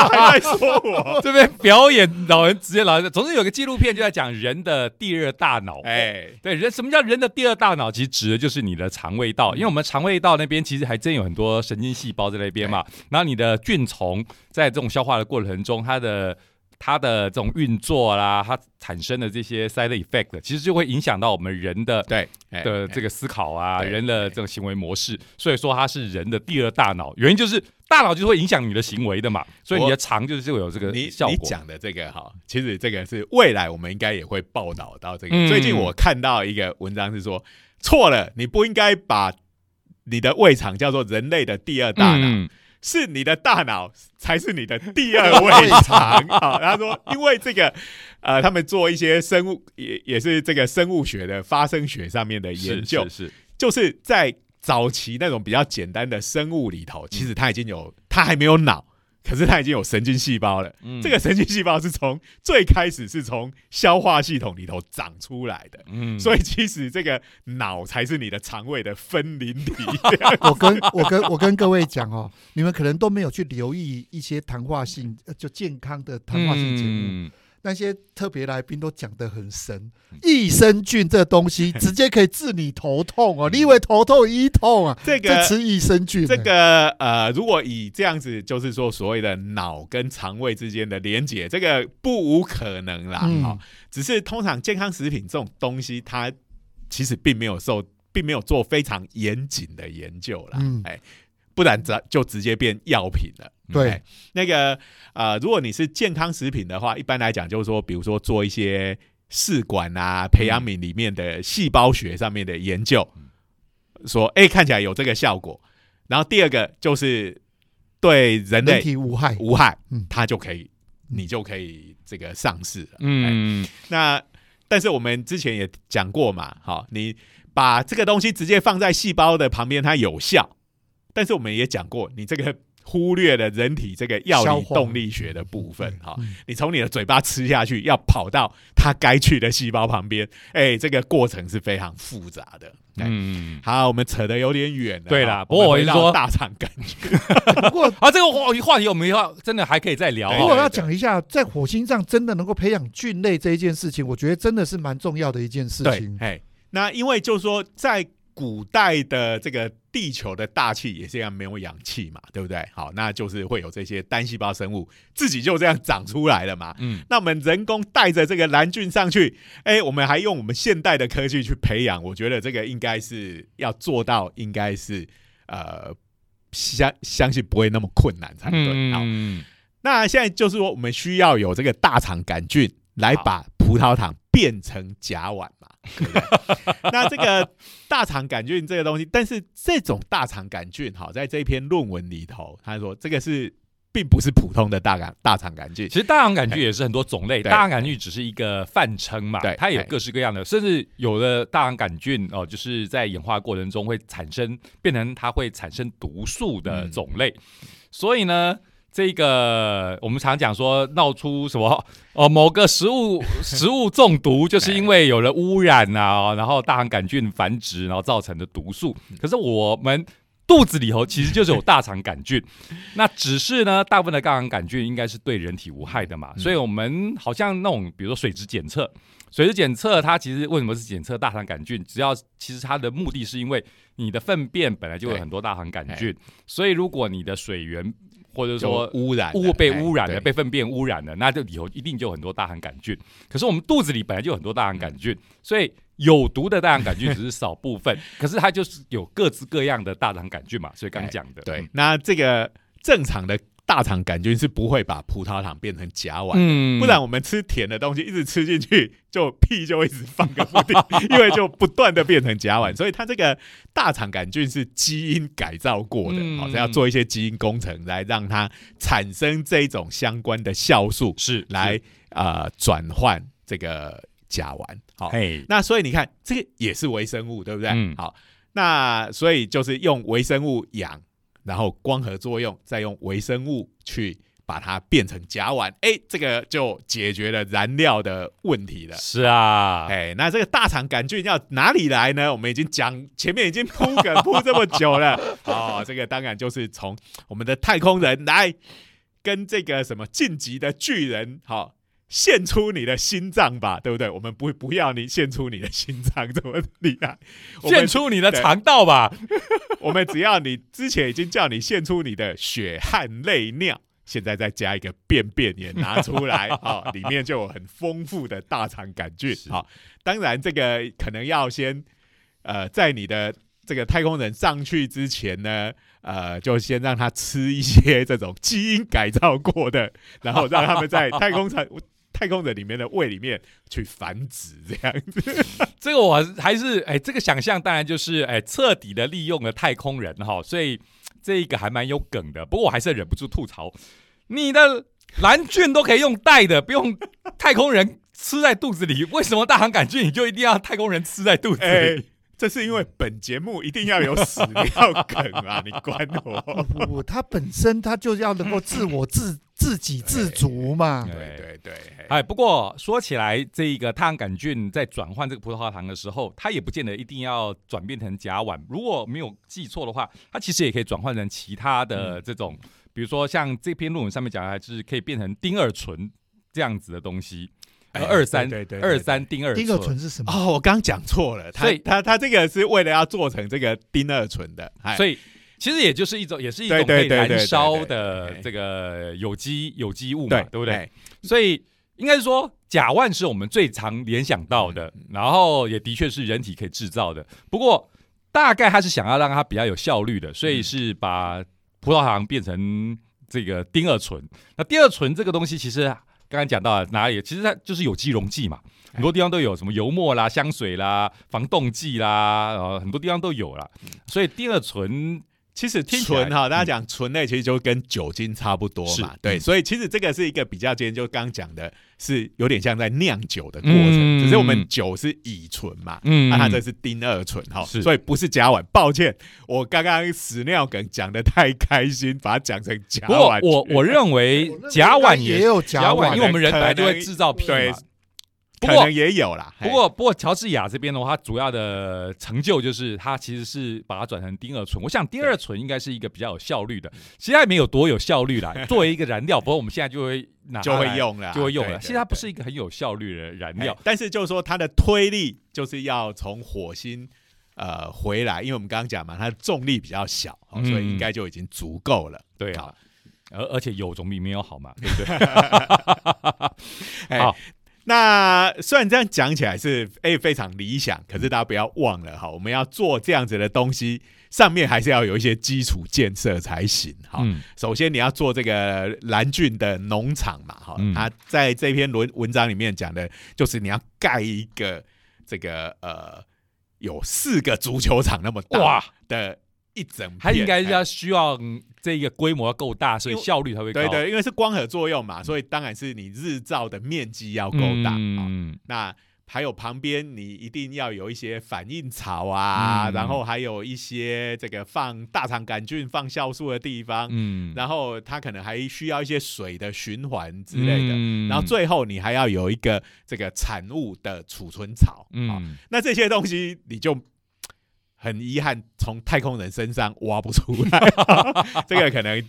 还在说我，这边表演老人直接老人，总之有个纪录片就在讲人的第二大脑。哎，对人，什么叫人的第二大脑？其实指的就是你的肠胃道，因为我们肠胃道那边其实还真有很多神经细胞在那边嘛。然后你的菌虫在这种消化的过程中，它的它的这种运作啦，它产生的这些 side effect，其实就会影响到我们人的对的这个思考啊，人的这种行为模式。所以说它是人的第二大脑，原因就是大脑就是会影响你的行为的嘛，所以你的肠就是会有这个你效果。你讲的这个哈，其实这个是未来我们应该也会报道到这个。嗯最近我看到一个文章是说，错了，你不应该把你的胃肠叫做人类的第二大脑。嗯是你的大脑才是你的第二胃肠。好，他说，因为这个，呃，他们做一些生物也也是这个生物学的发生学上面的研究，是是就是在早期那种比较简单的生物里头，其实它已经有，它还没有脑，可是它已经有神经细胞了。嗯这个神经细胞是从最开始是从消化系统里头长出来的，嗯所以其实这个脑才是你的肠胃的分灵体。我跟我跟我跟各位讲哦，你们可能都没有去留意一些谈话性，呃就健康的谈话性节目。嗯那些特别来宾都讲得很神，益生菌这东西 直接可以治你头痛哦，你以为头痛医痛啊？这个这吃益生菌呢，这个呃，如果以这样子，就是说所谓的脑跟肠胃之间的连接，这个不无可能啦。只是通常健康食品这种东西，它其实并没有受，并没有做非常严谨的研究啦。嗯哎，不然直就直接变药品了。对哎那个呃，如果你是健康食品的话，一般来讲就是说，比如说做一些试管啊、培养皿里面的细胞学上面的研究，说哎、看起来有这个效果。然后第二个就是对人类人体无害。无害，嗯它就可以，你就可以这个上市嗯，那但是我们之前也讲过嘛，好，你把这个东西直接放在细胞的旁边，它有效。但是我们也讲过，你这个忽略了人体这个药理动力学的部分，哈、嗯你从你的嘴巴吃下去，要跑到它该去的细胞旁边，哎，这个过程是非常复杂的。嗯，嗯，好，我们扯得有点远了。对啦不过我说大肠杆菌，不过啊，这个话话题我们要真的还可以再聊。如果要讲一下，在火星上真的能够培养菌类这一件事情，我觉得真的是蛮重要的一件事对情，。哎，那因为就是说，在古代的这个地球的大气也是这样没有氧气嘛，对不对？好，那就是会有这些单细胞生物自己就这样长出来了嘛。嗯，那我们人工带着这个蓝菌上去，哎，我们还用我们现代的科技去培养，我觉得这个应该是要做到，应该是呃相相信不会那么困难才对。好，嗯，那现在就是说，我们需要有这个大肠杆菌来把葡萄糖变成甲烷嘛，对不对？那这个大肠杆菌这个东西，但是这种大肠杆菌，好，在这篇论文里头，他说这个是并不是普通的大肠大肠杆菌其，实大肠杆菌也是很多种类，对大肠杆菌只是一个泛称嘛对，它有各式各样的，甚至有的大肠杆菌哦，就是在演化过程中会产生变成它会产生毒素的种类，所以呢。这个我们常讲说闹出什么 哦，某个食物 食物中毒，就是因为有了污染啊，然后大肠杆菌繁殖，然后造成的毒素。可是我们肚子里头其实就是有大肠杆菌，那只是呢，大部分的大肠杆菌应该是对人体无害的嘛，所以我们好像那种比如说水质检测，水质检测它其实为什么是检测大肠杆菌？只要其实它的目的是因为你的粪便本来就有很多大肠杆菌，所以如果你的水源或者说污染污被哎污染了，被粪便污染了，那就里头一定就有很多大肠杆菌。可是我们肚子里本来就有很多大肠杆菌，所以有毒的大肠杆菌只是少部分，可是它就是有各式各样的大肠杆菌嘛。所以刚讲的，对，那这个正常的大肠杆菌是不会把葡萄糖变成甲烷嗯。不然我们吃甜的东西一直吃进去，就屁就一直放个不停，因为就不断的变成甲烷，所以它这个大肠杆菌是基因改造过的，嗯。好、是要做一些基因工程来让它产生这种相关的酵素，是来呃转换这个甲烷。好、那所以你看，这个也是微生物，对不对？嗯。好，那所以就是用微生物养，然后光合作用，再用微生物去把它变成甲烷，哎，这个就解决了燃料的问题了。是啊，哎，那这个大肠杆菌要哪里来呢？我们已经讲前面已经铺梗铺这么久了，哦，这个当然就是从我们的太空人来跟这个什么晋级的巨人，好、献出你的心脏吧，对不对？我们不不要你献出你的心脏这么厉害，献出你的肠道吧。我们只要你之前已经叫你献出你的血汗泪尿，现在再加一个便便也拿出来啊、里面就有很丰富的大肠杆菌是好、当然这个可能要先呃在你的这个太空人上去之前呢，呃，就先让他吃一些这种基因改造过的，然后让他们在太空舱。太空人里面的胃里面去繁殖，这样子。这个我还是哎，这个想象当然就是哎，彻底的利用了太空人哈，所以这一个还蛮有梗的。不过我还是忍不住吐槽，你的蓝菌都可以用带的，不用太空人吃在肚子里，为什么大肠杆菌你就一定要太空人吃在肚子 哎、里？这是因为本节目一定要有屎尿梗啊！你管我？不不，它本身它就要能够自我自自给自足嘛。对对对，嘿哎，不过说起来，这一个碳杆菌在转换这个葡萄糖的时候，它也不见得一定要转变成甲烷。如果没有记错的话，它其实也可以转换成其他的这种，比如说像这篇论文上面讲的，就是可以变成丁二醇这样子的东西，哎二三对对对对二三丁二丁二醇是什么？哦，我刚讲错了，他所以它它这个是为了要做成这个丁二醇的，哎所以其实也就是一种，也是一种对可以燃烧的这个有机有机物嘛，对对不对？哎所以应该是说，甲烷是我们最常联想到的，嗯然后也的确是人体可以制造的。不过大概他是想要让它比较有效率的，所以是把葡萄糖变成这个丁二醇。那丁二醇这个东西，其实刚刚讲到了哪里？其实它就是有机溶剂嘛，很多地方都有，什么油墨啦、香水啦、防冻剂啦，呃，很多地方都有啦。所以丁二醇其实听起来醇哈，大家讲醇类其实就跟酒精差不多嘛是，对，嗯所以其实这个是一个比较今天就刚讲的，是有点像在酿酒的过程，嗯只是我们酒是乙醇嘛，嗯那它这是丁二醇哈，所以不是甲烷。抱歉，我刚刚屎尿梗讲的太开心，把它讲成甲不过烷。我我认为甲烷也有甲甲烷，因为我们人可本来就会制造屁对嘛。不过可能也有啦，不过不过乔治亚这边的话，它主要的成就就是它其实是把它转成丁二醇。我想丁二醇应该是一个比较有效率的，其实它也没有多有效率啦。作为一个燃料，不过我们现在就会拿就会用了，就会用了。其实它不是一个很有效率的燃料哎，但是就是说它的推力就是要从火星呃回来，因为我们刚刚讲嘛，它的重力比较小，哦嗯所以应该就已经足够了。对啊，而而且有总比没有好嘛，对不对？哎好那虽然这样讲起来是哎、非常理想，可是大家不要忘了哈，我们要做这样子的东西，上面还是要有一些基础建设才行哈。嗯。首先你要做这个蓝郡的农场嘛，哈、嗯。他在这篇文文章里面讲的，就是你要盖一个这个呃有四个足球场那么大哇，的一整片，它应该是哎。要需要嗯这个规模要够大，所以效率才会高。对对，因为是光合作用嘛，所以当然是你日照的面积要够大啊、嗯，那还有旁边你一定要有一些反应槽啊，嗯。然后还有一些这个放大肠杆菌、放酵素的地方，嗯。然后它可能还需要一些水的循环之类的。嗯。然后最后你还要有一个这个产物的储存槽，啊、嗯，那这些东西你就很遗憾从太空人身上挖不出来，这个可能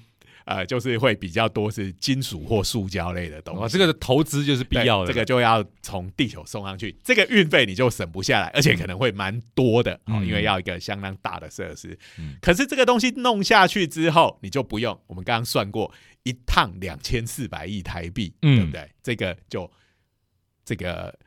呃就是会比较多是金属或塑胶类的东哇，西。这个投资就是必要的。这个就要从地球送上去，这个运费你就省不下来，而且可能会蛮多的哦，嗯因为要一个相当大的设施。嗯可是这个东西弄下去之后，你就不用，我们刚刚算过，一趟两千四百亿台币，嗯对不对？这个就这个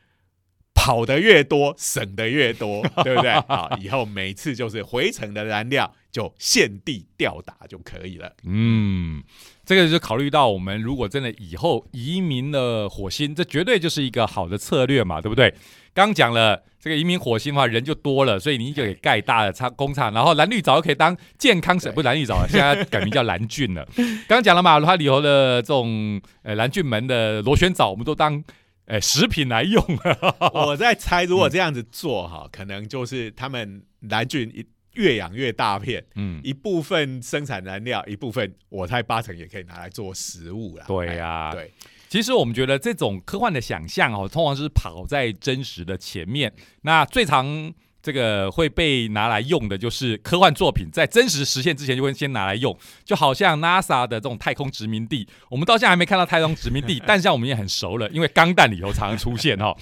跑的越多，省的越多，对不对？好，以后每次就是回程的燃料就现地吊打就可以了。嗯，这个就考虑到我们如果真的以后移民了火星，这绝对就是一个好的策略嘛，对不对？刚讲了这个移民火星的话，人就多了，所以你就给盖大的厂工厂，然后蓝绿藻又可以当健康省，不是蓝绿藻了，现在改名叫蓝菌了。刚刚讲了嘛，它里头的这种呃蓝菌门的螺旋藻，我们都当呃食品来用。我在猜，如果这样子做哈，可能就是他们蓝菌一越养越大片，嗯，一部分生产燃料，一部分我猜八成也可以拿来做食物啦。对呀哎对，其实我们觉得这种科幻的想象哦，通常是跑在真实的前面。那最常这个会被拿来用的就是科幻作品，在真实实现之前就会先拿来用，就好像 NASA 的这种太空殖民地，我们到现在还没看到太空殖民地，但是我们也很熟了，因为钢弹里头常常出现哈、哦。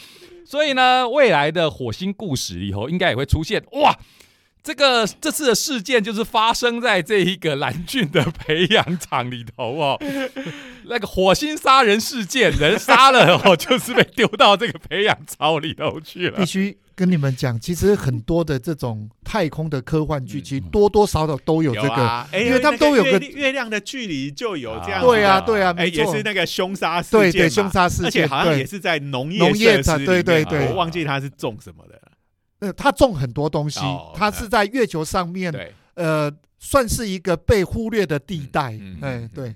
所以呢，未来的火星故事里头应该也会出现哇。这个这次的事件就是发生在这一个蓝菌的培养厂里头哦，那个火星杀人事件，人杀了哦，就是被丢到这个培养槽里头去了必。须跟你们讲，其实很多的这种太空的科幻剧，嗯其实多多少少都有这个。因为他们都有个月月亮的距离就有这样对啊，对啊，哎，也是那个凶杀事件，对对凶杀事而且好像也是在农业农业设施里面对对对。我忘记他是种什么的。了。呃，它种很多东西哦，它是在月球上面，呃，算是一个被忽略的地带。嗯。哎，对，，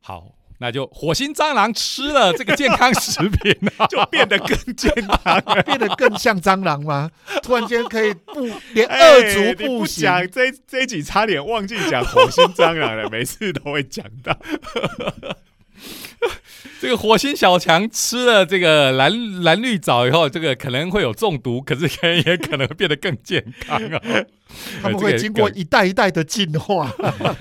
好，那就火星蟑螂吃了这个健康食品啊，就变得更健康。变得更像蟑螂吗？突然间可以不 连哎二足你不步行，讲这这一集差点忘记讲火星蟑螂了，每次都会讲到。这个火星小强吃了这个蓝蓝绿藻以后，这个可能会有中毒，可是可能也可能会变得更健康啊。他们会经过一代一代的进化，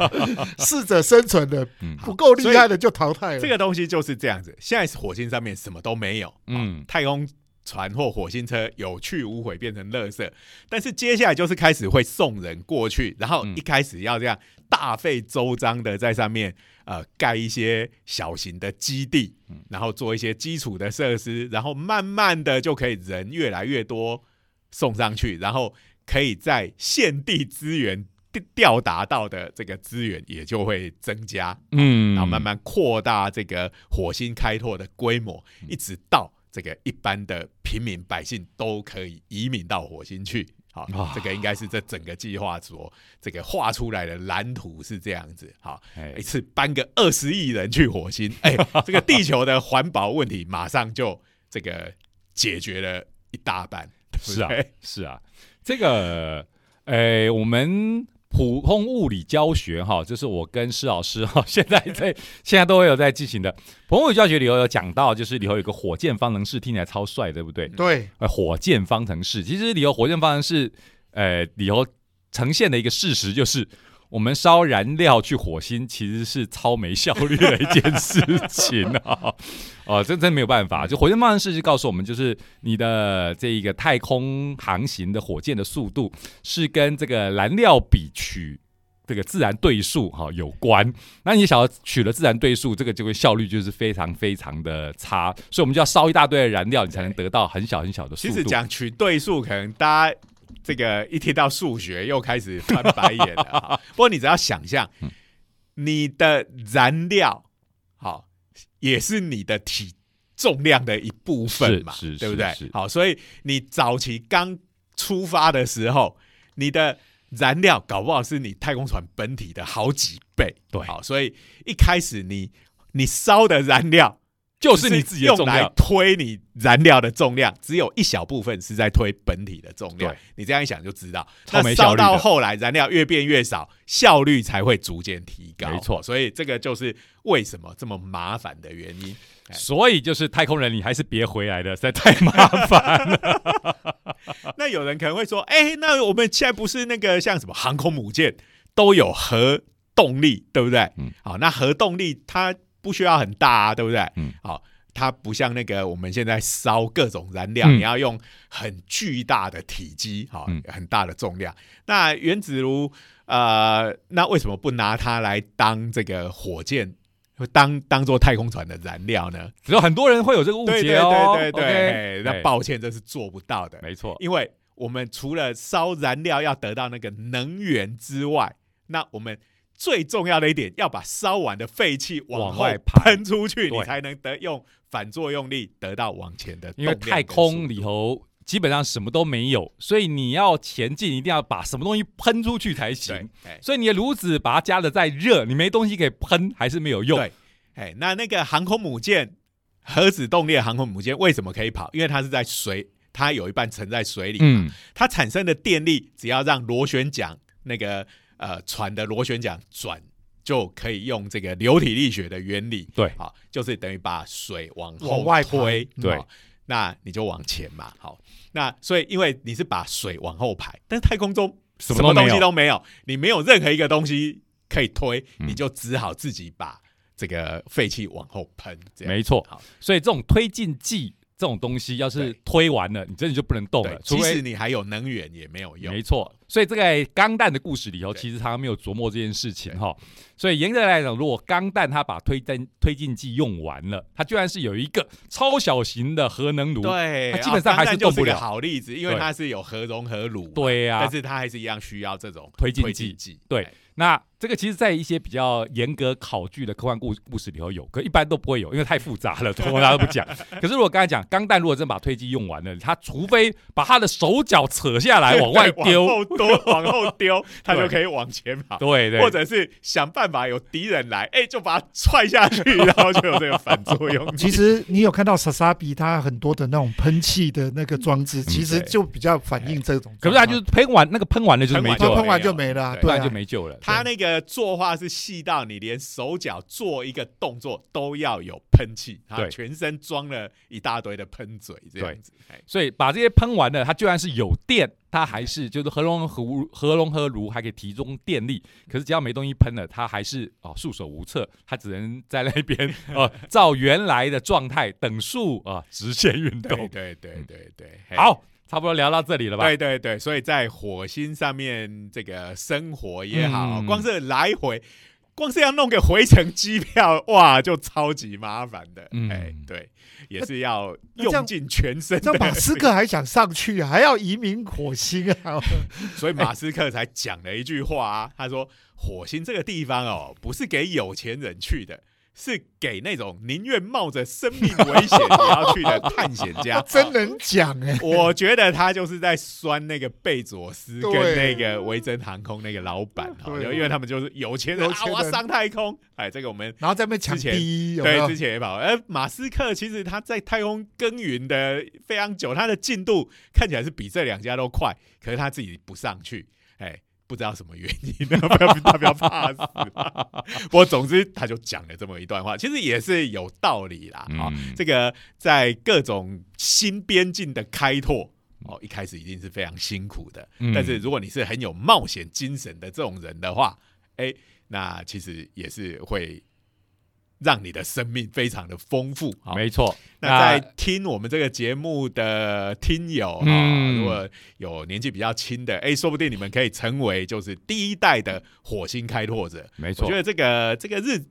适者生存的，不够厉害的就淘汰了。这个东西就是这样子。现在火星上面什么都没有，嗯，太空船或火星车有去无回，变成垃圾。但是接下来就是开始会送人过去，然后一开始要这样大费周章的在上面呃盖一些小型的基地，然后做一些基础的设施，然后慢慢的就可以人越来越多送上去，然后。可以在现地资源调达到的这个资源也就会增加，嗯，然后慢慢扩大这个火星开拓的规模，一直到这个一般的平民百姓都可以移民到火星去。好，这个应该是这整个计划所这个画出来的蓝图是这样子。好，一次搬个二十亿人去火星，哎，这个地球的环保问题马上就这个解决了一大半。是啊，是啊。这个，哎，我们普通物理教学哈，就是我跟施老师哈，现在在现在都会有在进行的。普通物理教学里头有讲到，就是里头有个火箭方程式，听起来超帅，对不对？对，呃，火箭方程式，其实里头火箭方程式，呃，里头呈现的一个事实就是。我们烧燃料去火星其实是超没效率的一件事情啊！哦，这真没有办法。就火箭方程式就告诉我们，就是你的这一个太空航行的火箭的速度是跟这个燃料比取这个自然对数哈有关。那你想要取了自然对数，这个就会效率就是非常非常的差。所以我们就要烧一大堆的燃料，你才能得到很小很小的速度。其实讲取对数，可能大家。这个一提到数学又开始翻白眼了。不过你只要想象，你的燃料好也是你的体重量的一部分嘛，对不对？好，所以你早期刚出发的时候，你的燃料搞不好是你太空船本体的好几倍。对，好，所以一开始你你烧的燃料。就是你自己用来推你燃料的重量，只有一小部分是在推本体的重量。你这样一想就知道，那烧到后来燃料越变越少，效率才会逐渐提高。没错，所以这个就是为什么这么麻烦的原因。所以就是太空人，你还是别回来了，实在太麻烦了。那有人可能会说：“哎，那我们现在不是那个像什么航空母舰都有核动力，对不对？嗯，好，那核动力它。不需要很大啊，对不对？嗯，好，它不像那个我们现在烧各种燃料，你要用很巨大的体积，好，很大的重量。那原子炉，呃，那为什么不拿它来当这个火箭，当当做太空船的燃料呢？只有很多人会有这个误解哦。对对对，那抱歉，这是做不到的。没错，因为我们除了烧燃料要得到那个能源之外，那我们。最重要的一点，要把烧完的废气往外喷出去，你才能得用反作用力得到往前的。因为太空里头基本上什么都没有，所以你要前进，一定要把什么东西喷出去才行。所以你的炉子把它加的再热，你没东西可以喷，还是没有用。对，哎，那那个航空母舰，核子动力的航空母舰为什么可以跑？因为它是在水，它有一半沉在水里嘛，它产生的电力只要让螺旋桨那个。呃，船的螺旋桨转就可以用这个流体力学的原理，对，好，就是等于把水往后外推，对，那你就往前嘛，好，那所以因为你是把水往后排，但是太空中什么东西都没有，你没有任何一个东西可以推，你就只好自己把这个废气往后喷，没错，好，所以这种推进剂。这种东西要是推完了，你真的就不能动了。即使你还有能源也没有用。没错，所以这个钢弹的故事里头，其实他没有琢磨这件事情哈。所以严格来讲，如果钢弹它把推进推进剂用完了，它居然是有一个超小型的核能炉，对，它基本上还是动不了。好例子，因为它是有核融合炉，对呀，但是它还是一样需要这种推进剂。对，那。这个其实，在一些比较严格考据的科幻故故事里头有，可一般都不会有，因为太复杂了，通常都不讲。可是如果刚才讲钢弹，如果真把推机用完了，他除非把他的手脚扯下来往外丢，往后丢，他就可以往前跑。对对，或者是想办法有敌人来，哎，就把他踹下去，然后就有这个反作用。其实你有看到莎莎比他很多的那种喷气的那个装置，其实就比较反映这种。可是他就是喷完那个喷完了就没救，喷完就没了，对，就没救了。他那个。个作画是细到你连手脚做一个动作都要有喷气，啊，对全身装了一大堆的喷嘴这样子。哎所以把这些喷完了，它就算是有电，它还是就是核融合炉核融合炉还可以提供电力，可是只要没东西喷了，它还是哦束手无策，它只能在那边呃 照原来的状态等速啊直线运对动。对对对对，嘿好，差不多聊到这里了吧？对对对，所以在火星上面这个生活也好，嗯光是来回，光是要弄个回程机票，哇，就超级麻烦的。嗯哎，对，也是要用尽全身这的。马斯克还想上去啊，还要移民火星啊？所以马斯克才讲了一句话啊，他说：“火星这个地方哦，不是给有钱人去的。”是给那种宁愿冒着生命危险也要去的探险家。真能讲哎、我觉得他就是在酸那个贝佐斯跟那个维珍航空那个老板哈，对因为他们就是有钱人啊，我要上太空。哎，这个我们然后在那边抢之前第一，有没有对之？前也跑。而马斯克其实他在太空耕耘的非常久，他的进度看起来是比这两家都快，可是他自己不上去，哎。不知道什么原因，他 不要他不要怕死。不过总之，他就讲了这么一段话，其实也是有道理啦。啊、嗯这个在各种新边境的开拓，哦，一开始一定是非常辛苦的。嗯但是如果你是很有冒险精神的这种人的话，哎，那其实也是会让你的生命非常的丰富。好，没错。那在听我们这个节目的听友啊、嗯如果有年纪比较轻的，哎，说不定你们可以成为就是第一代的火星开拓者。没错我觉，得这个这个日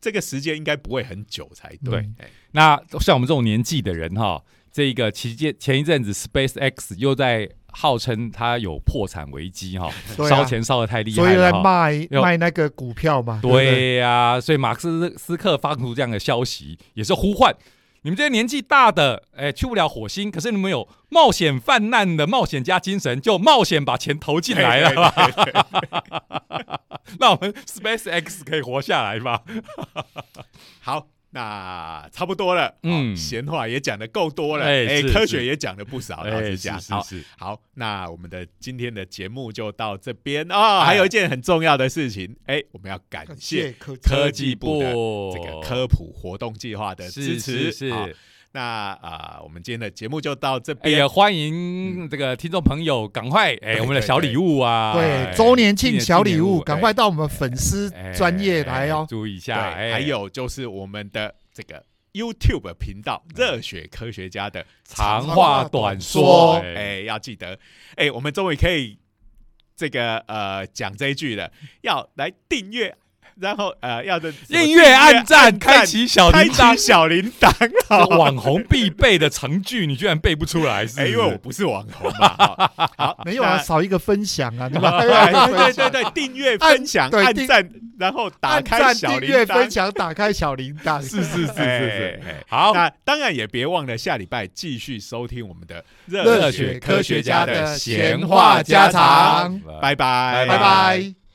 这个时间应该不会很久才对。那像我们这种年纪的人哈，这个期间前一阵子 SpaceX 又在号称他有破产危机哈，烧钱烧的太厉所以在害了哈。卖有卖那个股票嘛，对呀、所以马克思斯克发出这样的消息，也是呼唤。你们这些年纪大的，哎，去不了火星，可是你们有冒险犯难的冒险家精神，就冒险把钱投进来了。那我们 SpaceX 可以活下来吧？好，那差不多了。嗯嗯，闲话也讲的够多了，哎哎，科学也讲了不少，老哎，实讲。好，是是是，好，那我们的今天的节目就到这边哦。哎还有一件很重要的事情，哎，我们要感感谢谢科科技部这个科普活动计划的支持。是是好是。那啊、我们今天的节目就到这边。哎呀，欢迎这个听众朋友赶快哎，对我们的小礼物啊，对哎周年庆小礼物，赶快到我们粉丝哎专业来哦。对，注意一下。哎还有就是我们的这个 YouTube 频道“热血科学家”的长话短说哎，要记得，哎、我们终于可以这个呃讲这一句了，要来订阅，然后呃要的音乐按赞，开启小开铃铛，小铃铛。网红必备的成句，你居然背不出来，是哎、因为我不是网红 嘛，好，好没有啊，少一个分享啊，对吧？哎对对对对，订阅、分享、按赞，然后打按开小铃铛分，享、打开小铃铛，是是是是是，好，那当然也别忘了下礼拜继续收听我们的热热血血科学家家的的闲闲话家常常，拜拜，拜拜。